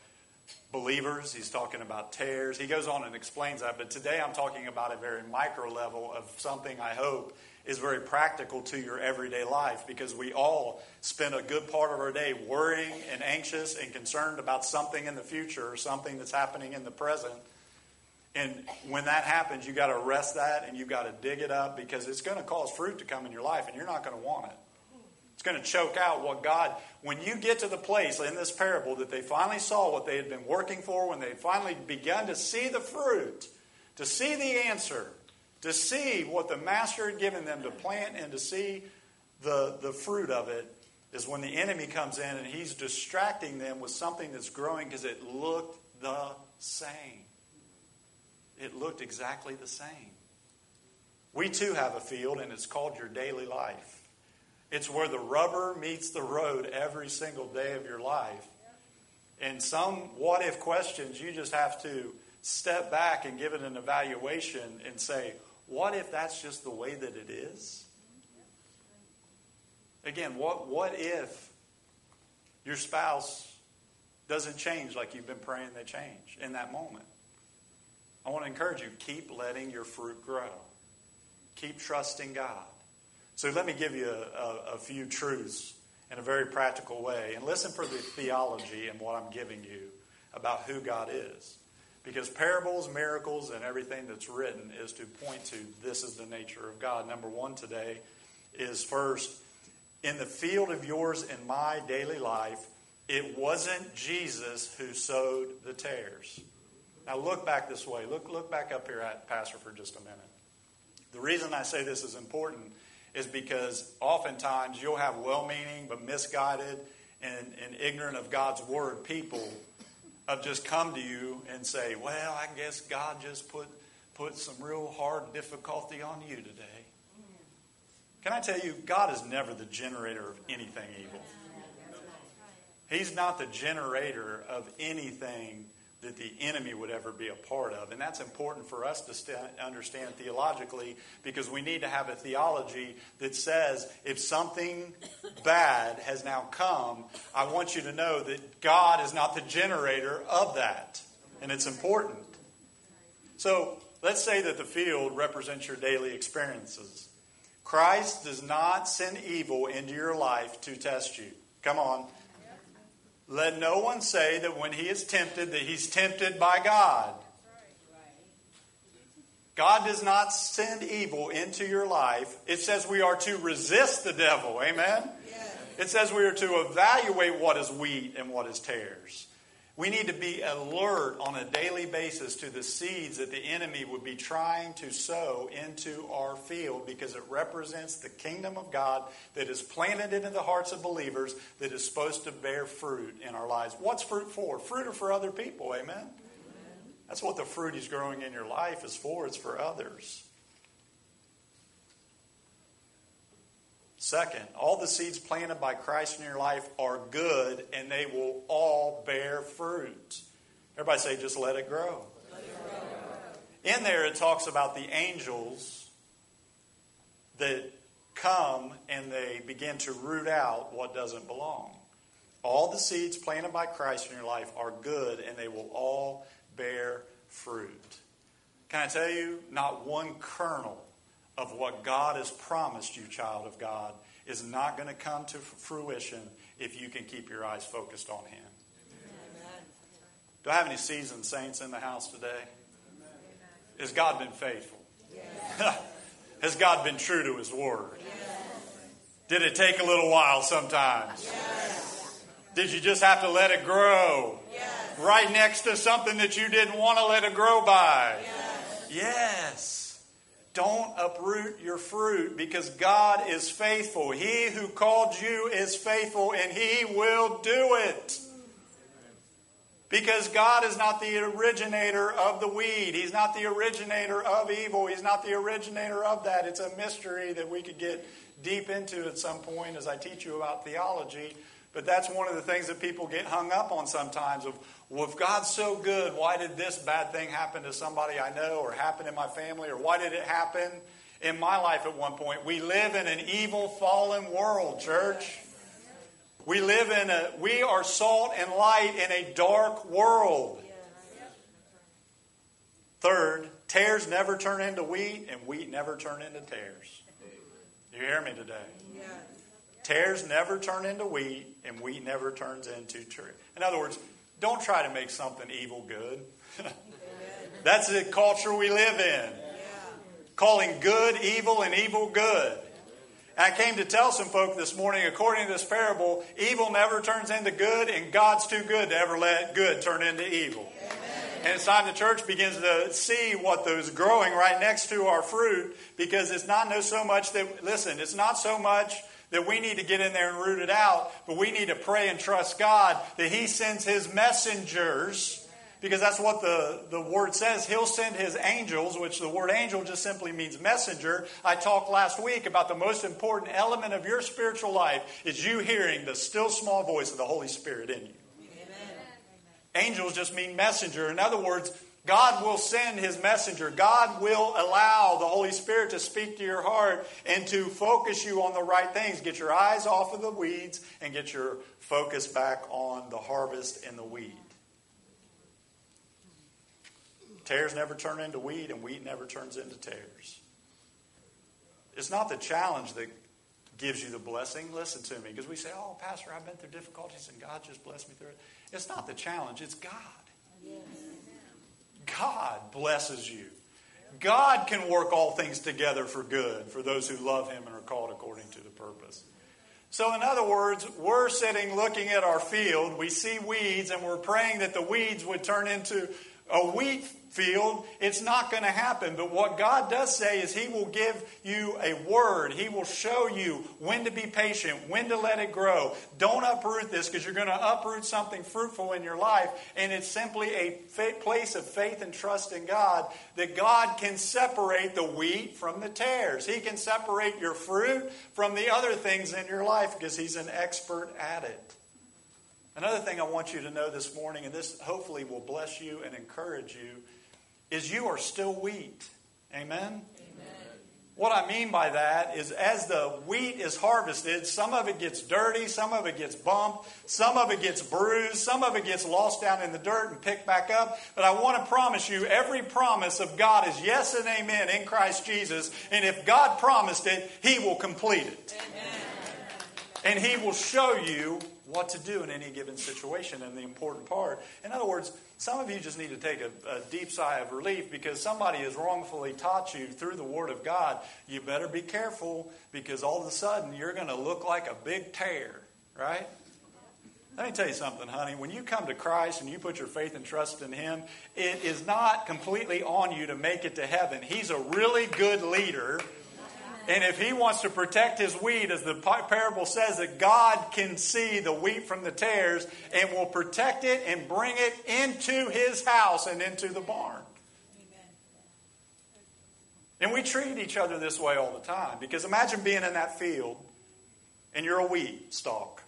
believers, he's talking about tares. He goes on and explains that. But today I'm talking about a very micro level of something I hope is very practical to your everyday life because we all spend a good part of our day worrying and anxious and concerned about something in the future or something that's happening in the present. And when that happens, you've got to arrest that and you've got to dig it up because it's going to cause fruit to come in your life and you're not going to want it. It's going to choke out what God, when you get to the place in this parable that they finally saw what they had been working for, when they finally begun to see the fruit, to see the answer, to see what the master had given them to plant and to see the, the fruit of it, is when the enemy comes in and he's distracting them with something that's growing because it looked the same it looked exactly the same. We too have a field, and it's called your daily life. It's where the rubber meets the road every single day of your life. And some what if questions, you just have to step back and give it an evaluation and say, what if that's just the way that it is? Again, what, what if your spouse doesn't change like you've been praying they change in that moment? I want to encourage you keep letting your fruit grow, keep trusting God. So let me give you a, a, a few truths in a very practical way. And listen for the theology and what I'm giving you about who God is. Because parables, miracles, and everything that's written is to point to this is the nature of God. Number one today is first, in the field of yours and my daily life, it wasn't Jesus who sowed the tares. Now look back this way. Look, look back up here at Pastor for just a minute. The reason I say this is important is because oftentimes you'll have well meaning but misguided and, and ignorant of God's word people have just come to you and say, Well, I guess God just put, put some real hard difficulty on you today. Can I tell you, God is never the generator of anything evil. He's not the generator of anything that the enemy would ever be a part of. And that's important for us to st- understand theologically because we need to have a theology that says if something bad has now come, I want you to know that God is not the generator of that. And it's important. So let's say that the field represents your daily experiences. Christ does not send evil into your life to test you. Come on. Let no one say that when he is tempted that he's tempted by God. God does not send evil into your life. It says we are to resist the devil. Amen. Yes. It says we are to evaluate what is wheat and what is tares. We need to be alert on a daily basis to the seeds that the enemy would be trying to sow into our field because it represents the kingdom of God that is planted into the hearts of believers that is supposed to bear fruit in our lives. What's fruit for? Fruit are for other people, amen? That's what the fruit He's growing in your life is for, it's for others. Second, all the seeds planted by Christ in your life are good and they will all bear fruit. Everybody say, just let it grow. In there, it talks about the angels that come and they begin to root out what doesn't belong. All the seeds planted by Christ in your life are good and they will all bear fruit. Can I tell you, not one kernel of what God has promised you, child of God, is not going to come to fruition if you can keep your eyes focused on Him. Amen. Do I have any seasoned saints in the house today? Has God been faithful? Yes. [LAUGHS] Has God been true to His word? Yes. Did it take a little while sometimes? Yes. Did you just have to let it grow? Right next to something that you didn't want to let it grow by? yes. Don't uproot your fruit because God is faithful. He who called you is faithful and he will do it. Because God is not the originator of the weed. He's not the originator of evil. He's not the originator of that. It's a mystery that we could get deep into at some point as I teach you about theology. But that's one of the things that people get hung up on sometimes of, well, if God's so good, why did this bad thing happen to somebody I know or happen in my family or why did it happen in my life at one point? We live in an evil, fallen world, church. We live in a, we are salt and light in a dark world. Third, tares never turn into wheat and wheat never turn into tares. You hear me today? Tares never turn into wheat, and wheat never turns into tree. In other words, don't try to make something evil good. [LAUGHS] That's the culture we live in. Calling good evil and evil good. I came to tell some folk this morning, according to this parable, evil never turns into good, and God's too good to ever let good turn into evil. And it's time the church begins to see what those growing right next to our fruit, because it's not no so much that, listen, it's not so much that we need to get in there and root it out, but we need to pray and trust God that He sends His messengers, because that's what the, the word says. He'll send His angels, which the word angel just simply means messenger. I talked last week about the most important element of your spiritual life is you hearing the still small voice of the Holy Spirit in you. Amen. Angels just mean messenger. In other words, God will send his messenger. God will allow the Holy Spirit to speak to your heart and to focus you on the right things. Get your eyes off of the weeds and get your focus back on the harvest and the weed. Tares never turn into wheat, and wheat never turns into tares. It's not the challenge that gives you the blessing. Listen to me, because we say, Oh, Pastor, I've been through difficulties and God just blessed me through it. It's not the challenge, it's God. Yes. God blesses you. God can work all things together for good for those who love Him and are called according to the purpose. So, in other words, we're sitting looking at our field, we see weeds, and we're praying that the weeds would turn into a wheat field, it's not going to happen. But what God does say is He will give you a word. He will show you when to be patient, when to let it grow. Don't uproot this because you're going to uproot something fruitful in your life. And it's simply a place of faith and trust in God that God can separate the wheat from the tares. He can separate your fruit from the other things in your life because He's an expert at it. Another thing I want you to know this morning, and this hopefully will bless you and encourage you, is you are still wheat. Amen? Amen? What I mean by that is as the wheat is harvested, some of it gets dirty, some of it gets bumped, some of it gets bruised, some of it gets lost down in the dirt and picked back up. But I want to promise you, every promise of God is yes and amen in Christ Jesus. And if God promised it, He will complete it. Amen. And He will show you what to do in any given situation and the important part. In other words, some of you just need to take a, a, deep sigh of relief because somebody has wrongfully taught you through the Word of God. You better be careful because all of a sudden you're going to look like a big tare, right? Let me tell you something, honey. When you come to Christ and you put your faith and trust in Him, it is not completely on you to make it to heaven. He's a really good leader. And if he wants to protect his wheat, as the parable says, that God can see the wheat from the tares and will protect it and bring it into his house and into the barn. And we treat each other this way all the time because imagine being in that field and you're a wheat stalk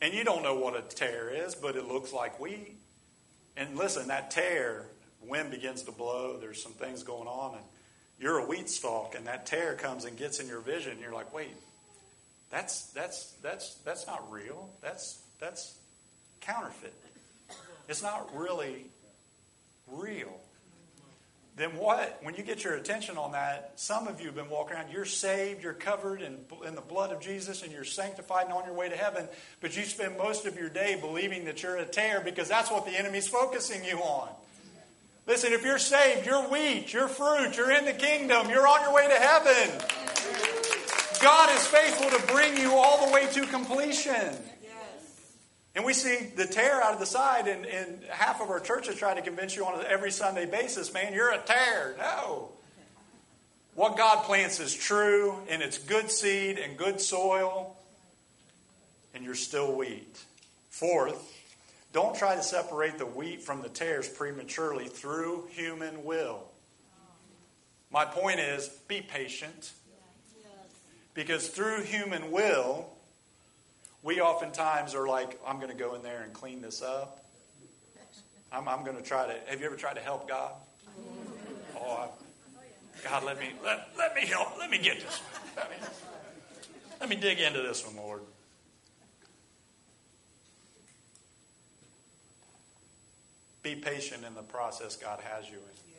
and you don't know what a tare is, but it looks like wheat. And listen, that tare, wind begins to blow, there's some things going on, and you're a wheat stalk, and that tare comes and gets in your vision, you're like, wait, that's that's that's that's not real. That's that's counterfeit. It's not really real then what, when you get your attention on that, some of you have been walking around, you're saved, you're covered in, in the blood of Jesus, and you're sanctified and on your way to heaven, but you spend most of your day believing that you're a tare because that's what the enemy's focusing you on. Listen, if you're saved, you're wheat, you're fruit, you're in the kingdom, you're on your way to heaven. God is faithful to bring you all the way to completion. And we see the tare out of the side, and, and half of our churches try to convince you on every Sunday basis, man, you're a tare. No. What God plants is true, and it's good seed and good soil, and you're still wheat. Fourth, don't try to separate the wheat from the tares prematurely through human will. My point is be patient. Because through human will, we oftentimes are like, I'm going to go in there and clean this up. I'm, I'm going to try to. Have you ever tried to help God? Oh, I, God, let me let, let me help. Let me get this. Let me, let me dig into this one, Lord. Be patient in the process God has you in,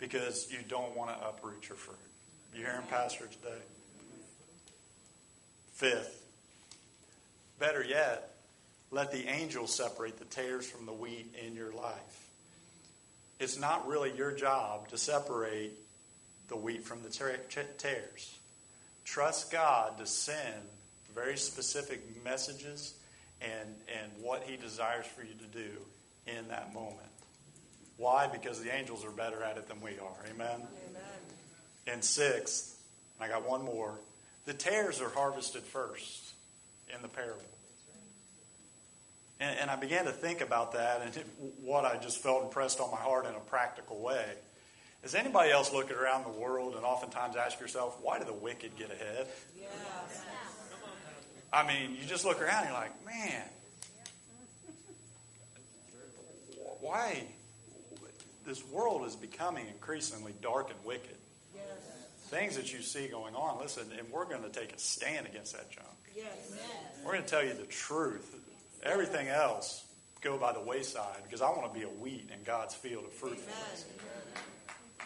because you don't want to uproot your fruit. You hearing Pastor today? Fifth, Better yet, let the angels separate the tares from the wheat in your life. It's not really your job to separate the wheat from the tares. Trust God to send very specific messages and, and what He desires for you to do in that moment. Why? Because the angels are better at it than we are. Amen? Amen. And sixth, I got one more. The tares are harvested first in the parable. And, and I began to think about that and what I just felt impressed on my heart in a practical way. Does anybody else look around the world and oftentimes ask yourself, why do the wicked get ahead? Yes. I mean, you just look around and you're like, man, why? This world is becoming increasingly dark and wicked. Yes. Things that you see going on, listen, and we're going to take a stand against that junk. We're going to tell you the truth. Everything else go by the wayside because I want to be a wheat in God's field of fruitfulness.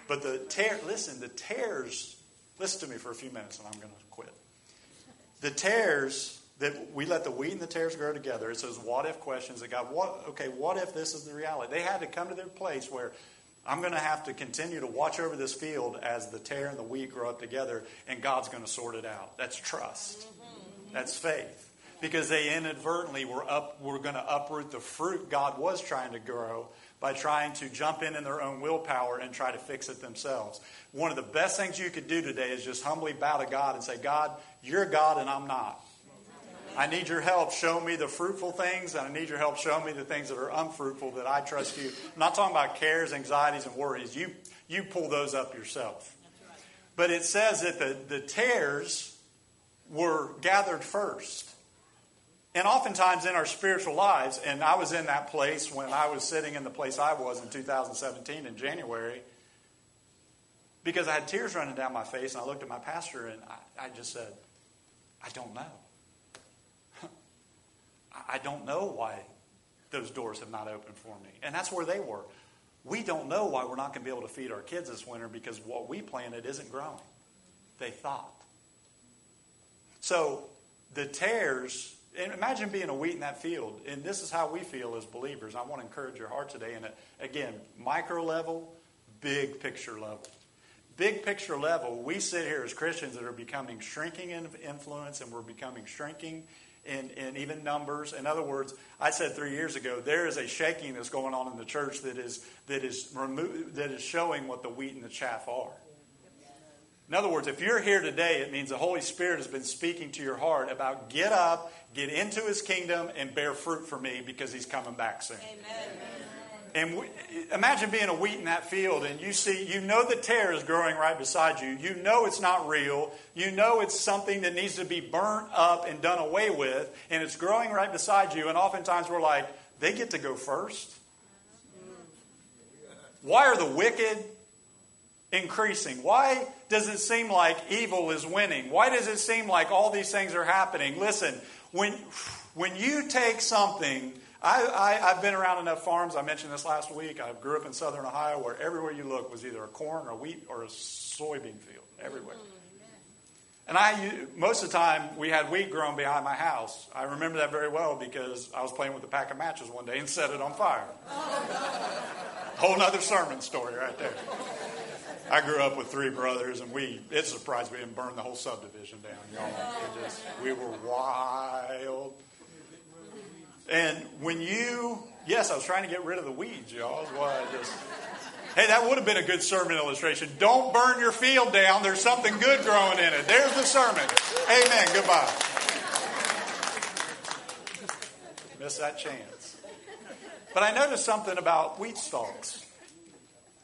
But the tare, listen, the tares, listen to me for a few minutes and I'm going to quit. The tares that we let the wheat and the tares grow together. It's those what if questions that God, what, okay, what if this is the reality? They had to come to their place where I'm going to have to continue to watch over this field as the tare and the wheat grow up together, and God's going to sort it out. That's trust. Mm-hmm. That's faith. Because they inadvertently were up were going to uproot the fruit God was trying to grow by trying to jump in in their own willpower and try to fix it themselves. One of the best things you could do today is just humbly bow to God and say, God, you're God and I'm not. I need your help. Show me the fruitful things, and I need your help. Show me the things that are unfruitful that I trust you. I'm not talking about cares, anxieties, and worries. You, you pull those up yourself. But it says that the, the tares were gathered first. And oftentimes in our spiritual lives, and I was in that place when I was sitting in the place I was in 2017 in January, because I had tears running down my face, and I looked at my pastor and I, I just said, I don't know. I don't know why those doors have not opened for me. And that's where they were. We don't know why we're not going to be able to feed our kids this winter because what we planted isn't growing. They thought. So the tares And imagine being a wheat in that field. And this is how we feel as believers. I want to encourage your heart today. And again, micro level, big picture level. Big picture level, we sit here as Christians that are becoming shrinking in influence and we're becoming shrinking in, in even numbers. In other words, I said three years ago, there is a shaking that's going on in the church that is, that is, remo- that is showing what the wheat and the chaff are. In other words, if you're here today, it means the Holy Spirit has been speaking to your heart about get up, get into his kingdom, and bear fruit for me because he's coming back soon. Amen. And we, imagine being a wheat in that field and you see, you know the tare is growing right beside you. You know it's not real. You know it's something that needs to be burnt up and done away with. And it's growing right beside you. And oftentimes we're like, they get to go first. Why are the wicked increasing? Why does it seem like evil is winning? Why does it seem like all these things are happening? Listen, when, when you take something, I, I, have been around enough farms, I mentioned this last week. I grew up in southern Ohio where everywhere you look was either a corn or wheat or a soybean field, everywhere. Mm-hmm. And I, most of the time, we had wheat growing behind my house. I remember that very well because I was playing with a pack of matches one day and set it on fire. [LAUGHS] Whole other sermon story right there. I grew up with three brothers, and we, it surprised me and burned the whole subdivision down, y'all. Just, we were wild. And when you, yes, I was trying to get rid of the weeds, y'all. Why I just, hey, that would have been a good sermon illustration. Don't burn your field down. There's something good growing in it. There's the sermon. Amen. Goodbye. Miss that chance. But I noticed something about wheat stalks.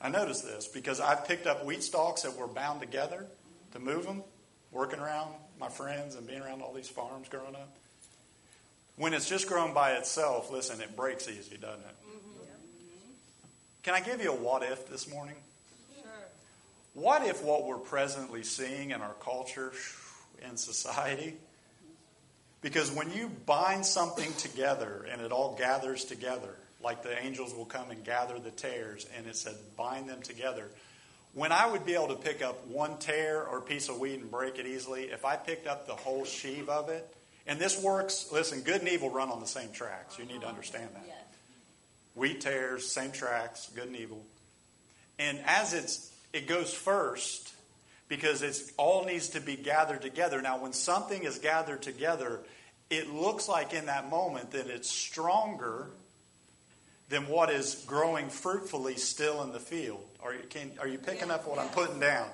I noticed this because I've picked up wheat stalks that were bound together to move them, working around my friends and being around all these farms growing up. When it's just grown by itself, listen, it breaks easy, doesn't it? Mm-hmm. Can I give you a what if this morning? Sure. What if what we're presently seeing in our culture and society? Because when you bind something together and it all gathers together, like the angels will come and gather the tares, and it said, bind them together. When I would be able to pick up one tare or piece of wheat and break it easily, if I picked up the whole sheave of it, and this works, listen, good and evil run on the same tracks. You need to understand that. Wheat tares, same tracks, good and evil. And as it's it goes first, because it's all needs to be gathered together. Now, when something is gathered together, it looks like in that moment that it's stronger than what is growing fruitfully still in the field. Are you, can, are you picking up what I'm putting down?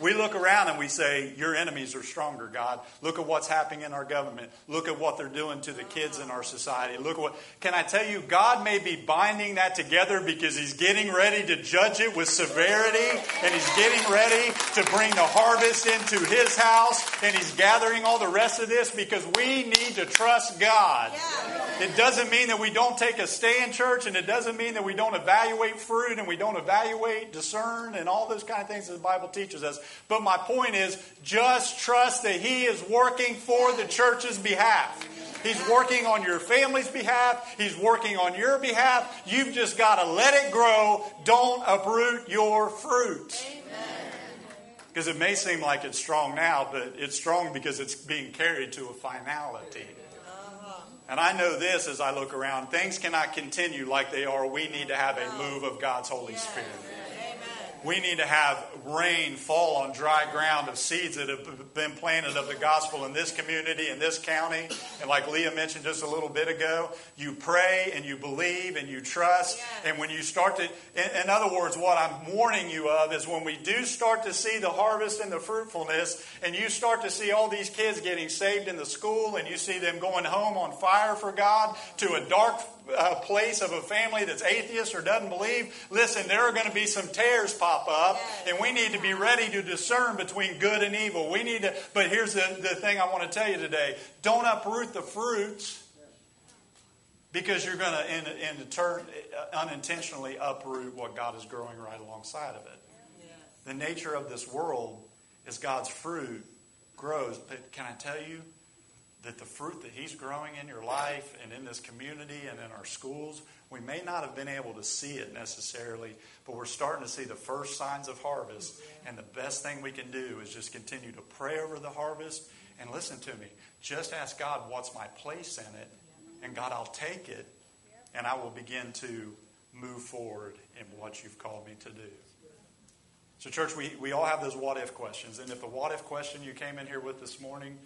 We look around and we say, Your enemies are stronger, God. Look at what's happening in our government. Look at what they're doing to the kids in our society. Look at what. Can I tell you, God may be binding that together because He's getting ready to judge it with severity and He's getting ready to bring the harvest into His house and He's gathering all the rest of this because we need to trust God. It doesn't mean that we don't take a stay in church and it doesn't mean that we don't evaluate fruit and we don't evaluate, discern, and all those kind of things that the Bible teaches us. But my point is just trust that He is working for the church's behalf. He's working on your family's behalf. He's working on your behalf. You've just got to let it grow. Don't uproot your fruit. Because it may seem like it's strong now, but it's strong because it's being carried to a finality. Uh-huh. And I know this as I look around things cannot continue like they are. We need to have a move of God's Holy Spirit. We need to have rain fall on dry ground of seeds that have been planted of the gospel in this community, in this county. And like Leah mentioned just a little bit ago, you pray and you believe and you trust. And when you start to, in, in other words, what I'm warning you of is when we do start to see the harvest and the fruitfulness, and you start to see all these kids getting saved in the school, and you see them going home on fire for God to a dark uh, place of a family that's atheist or doesn't believe, listen, there are going to be some tares pop up, and we need to be ready to discern between good and evil. We need to, but here's the, the thing I want to tell you today don't uproot the fruits because you're going to, in, in turn, uh, unintentionally uproot what God is growing right alongside of it. The nature of this world is God's fruit grows. But can I tell you, that the fruit that He's growing in your life and in this community and in our schools, we may not have been able to see it necessarily, but we're starting to see the first signs of harvest. And the best thing we can do is just continue to pray over the harvest And listen to me. Just ask God, what's my place in it? And God, I'll take it and I will begin to move forward in what you've called me to do. So, church, we, we all have those what if questions. And if the what if question you came in here with this morning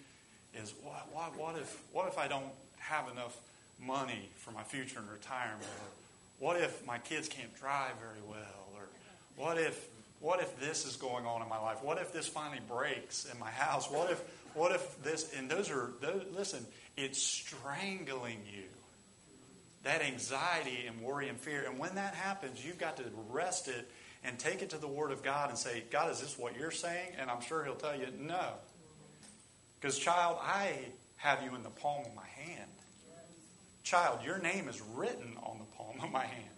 is, what, what, what, if, what if I don't have enough money for my future in retirement? Or what if my kids can't drive very well? Or what if, what if this is going on in my life? What if this finally breaks in my house? What if, what if this, and those are, those, listen, it's strangling you. That anxiety and worry and fear. And when that happens, you've got to rest it and take it to the Word of God and say, God, is this what you're saying? And I'm sure He'll tell you, no. Because, child, I have you in the palm of my hand. Child, your name is written on the palm of my hand.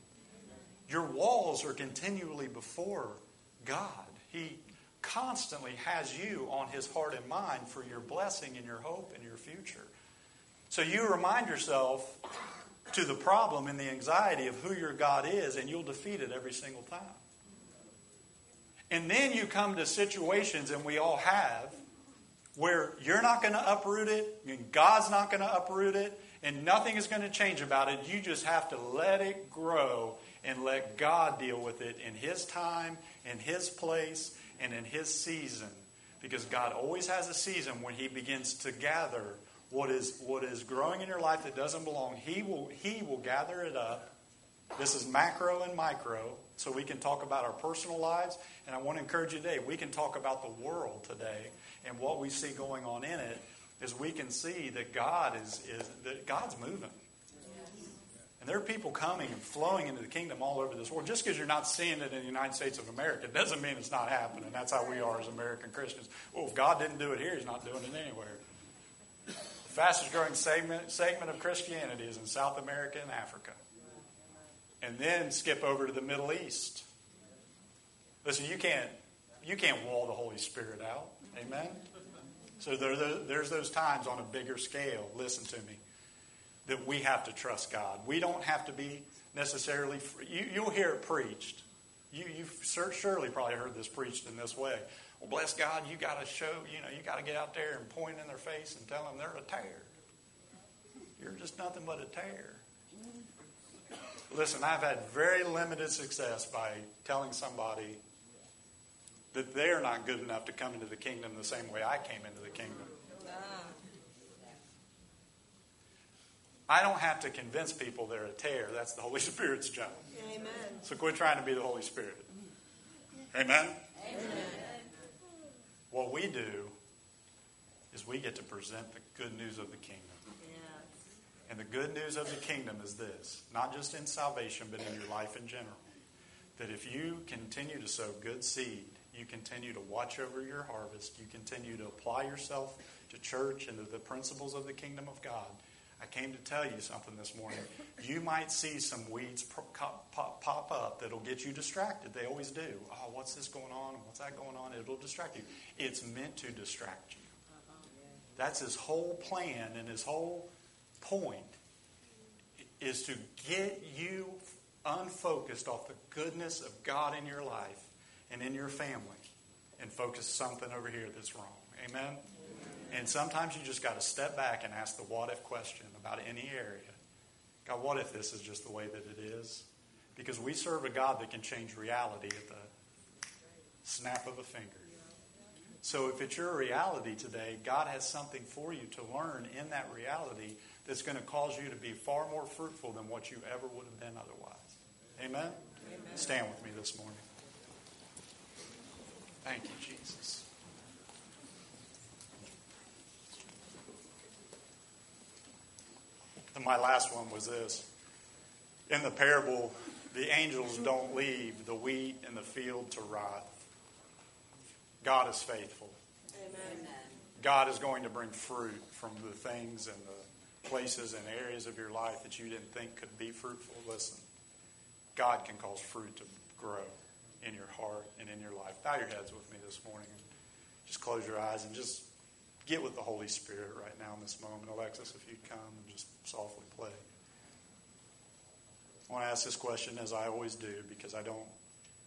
Your walls are continually before God. He constantly has you on His heart and mind for your blessing and your hope and your future. So you remind yourself to the problem and the anxiety of who your God is, and you'll defeat it every single time. And then you come to situations, and we all have, where you're not going to uproot it, and God's not going to uproot it, and nothing is going to change about it. You just have to let it grow and let God deal with it in His time, in His place, and in His season. Because God always has a season when He begins to gather what is, what is growing in your life that doesn't belong. He will, he will gather it up. This is macro and micro, so we can talk about our personal lives. And I want to encourage you today, we can talk about the world today and what we see going on in it is we can see that God is, is that God's moving. And there are people coming and flowing into the kingdom all over this world. Just because you're not seeing it in the United States of America doesn't mean it's not happening. That's how we are as American Christians. Well, if God didn't do it here, He's not doing it anywhere. The fastest growing segment, segment of Christianity is in South America and Africa. And then skip over to the Middle East. Listen, you can't, you can't wall the Holy Spirit out. Amen? So there, there's those times on a bigger scale, listen to me, that we have to trust God. We don't have to be necessarily, you, you'll hear it preached. You, you've surely probably heard this preached in this way. Well, bless God, you got to show, you know, you got to get out there and point in their face and tell them they're a tare. You're just nothing but a tare. Listen, I've had very limited success by telling somebody that they're not good enough to come into the kingdom the same way I came into the kingdom. I don't have to convince people they're a tare. That's the Holy [LAUGHS] Spirit's job. Amen. So quit trying to be the Holy Spirit. Amen? Amen. What we do is we get to present the good news of the kingdom. Yes. And the good news of the kingdom is this not just in salvation, but in your life in general. That if you continue to sow good seed, you continue to watch over your harvest, you continue to apply yourself to church and to the principles of the kingdom of God. I came to tell you something this morning. You might see some weeds pop, up that'll get you distracted. They always do. Oh, what's this going on? What's that going on? It'll distract you. It's meant to distract you. That's his whole plan and his whole point is to get you unfocused off the goodness of God in your life and in your family and focus something over here that's wrong. Amen? Amen. And sometimes you just got to step back and ask the what if question about any area. God, what if this is just the way that it is? Because we serve a God that can change reality at the snap of a finger. So if it's your reality today, God has something for you to learn in that reality that's going to cause you to be far more fruitful than what you ever would have been otherwise. Amen? Amen. Stand with me this morning. Thank you, Jesus. And my last one was this. In the parable, the angels don't leave the wheat in the field to rot. God is faithful. Amen. God is going to bring fruit from the things and the places and areas of your life that you didn't think could be fruitful. Listen, God can cause fruit to grow in your heart and in your life. Bow your heads with me this morning just close your eyes and just get with the Holy Spirit right now in this moment. Alexis, if you'd come and just softly play. I want to ask this question as I always do because I don't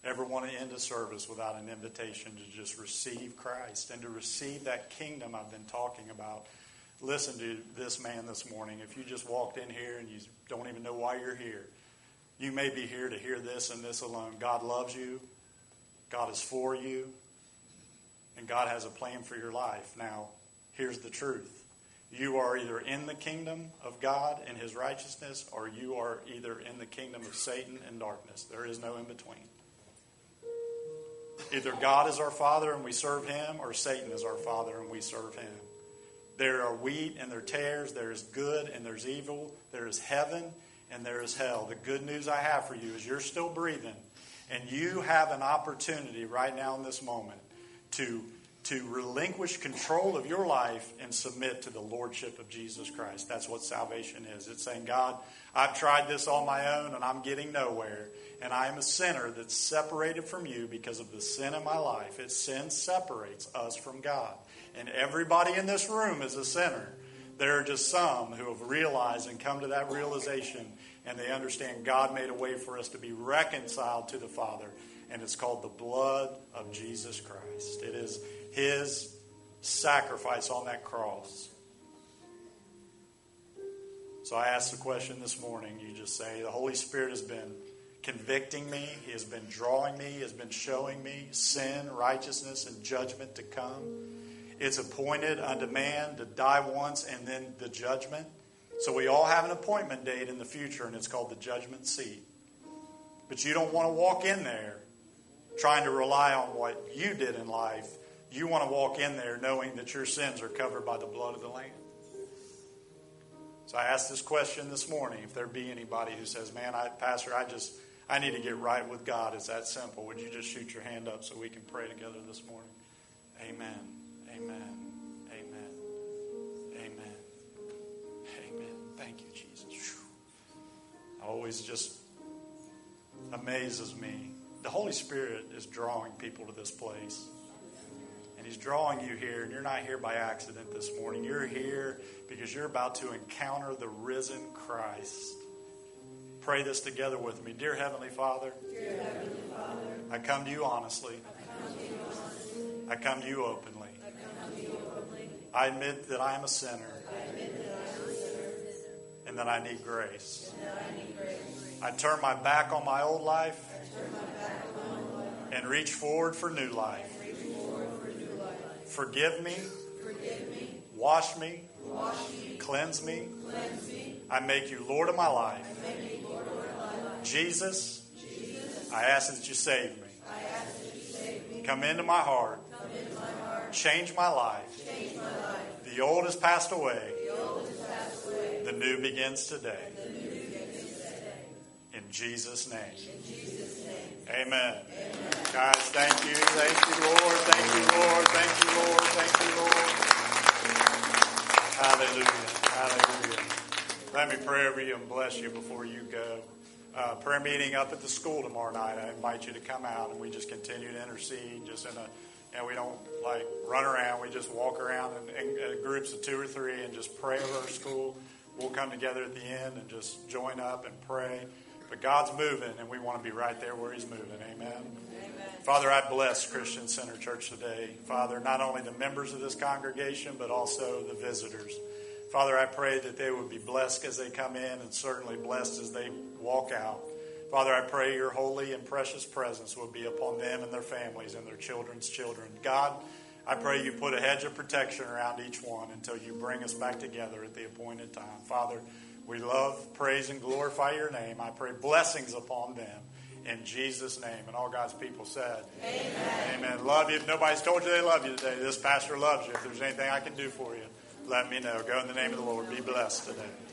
ever want to end a service without an invitation to just receive Christ and to receive that kingdom I've been talking about. Listen to this man this morning. If you just walked in here and you don't even know why you're here, you may be here to hear this and this alone. God loves you, God is for you, and God has a plan for your life. Now, here's the truth you are either in the kingdom of God and his righteousness, or you are either in the kingdom of Satan and darkness. There is no in between. Either God is our Father and we serve Him, or Satan is our Father and we serve Him. There are wheat and there are tares. There is good and there's evil. There is heaven and there is hell. The good news I have for you is you're still breathing, and you have an opportunity right now in this moment to, to relinquish control of your life and submit to the Lordship of Jesus Christ. That's what salvation is. It's saying, God, I've tried this on my own and I'm getting nowhere and I am a sinner that's separated from you because of the sin in my life. It sin separates us from God. And everybody in this room is a sinner. There are just some who have realized and come to that realization and they understand God made a way for us to be reconciled to the Father. And it's called the blood of Jesus Christ. It is His sacrifice on that cross. So I asked the question this morning. You just say, The Holy Spirit has been convicting me. He has been drawing me. He has been showing me sin, righteousness, and judgment to come. It's appointed unto man to die once and then the judgment. So we all have an appointment date in the future, and it's called the judgment seat. But you don't want to walk in there trying to rely on what you did in life. You want to walk in there knowing that your sins are covered by the blood of the Lamb. So I asked this question this morning if there be anybody who says, Man, I, Pastor, I just I need to get right with God. It's that simple. Would you just shoot your hand up so we can pray together this morning? Amen. Amen. Amen. Always just amazes me. The Holy Spirit is drawing people to this place. And He's drawing you here, and you're not here by accident this morning. You're here because you're about to encounter the risen Christ pray this together with me. Dear Heavenly Father, Dear Heavenly Father I come to you honestly. I come to you openly. I to you openly. I admit that I am a sinner and that I need grace. I need grace. I turn my back on my old life I turn my back on my old life and reach forward for new life. and reach forward for new life. Forgive me, wash me, cleanse me. I make you Lord of my life. make me Lord of my life. Jesus, I ask that you save me. I ask that you save me. Come into my heart. Come into my heart. Change my life. Change my life. The old has passed away. The new begins today. New begins today. In Jesus' name. In Jesus' name. Amen. Guys, thank you. Thank you, Lord. Thank you, Lord. Thank you, Lord. Thank you, Lord. Hallelujah. Hallelujah. Let me pray over you and bless you before you go. Uh, prayer meeting up at the school tomorrow night. I invite you to come out and we just continue to intercede just in a and we don't like run around. We just walk around in, in, in groups of two or three and just pray over our school. We'll come together at the end and just join up and pray. But God's moving, and we want to be right there where He's moving. Amen. Father, I bless Christian Center Church today. Father, not only the members of this congregation, but also the visitors. Father, I pray that they would be blessed as they come in and certainly blessed as they walk out. Father, I pray your holy and precious presence will be upon them and their families and their children's children. God, I pray you put a hedge of protection around each one until you bring us back together at the appointed time. Father, we love, praise, and glorify your name. I pray blessings upon them in Jesus' name. And all God's people said, Amen. Amen. Love you. If nobody's told you they love you today, this pastor loves you. If there's anything I can do for you, let me know. Go in the name of the Lord. Be blessed today.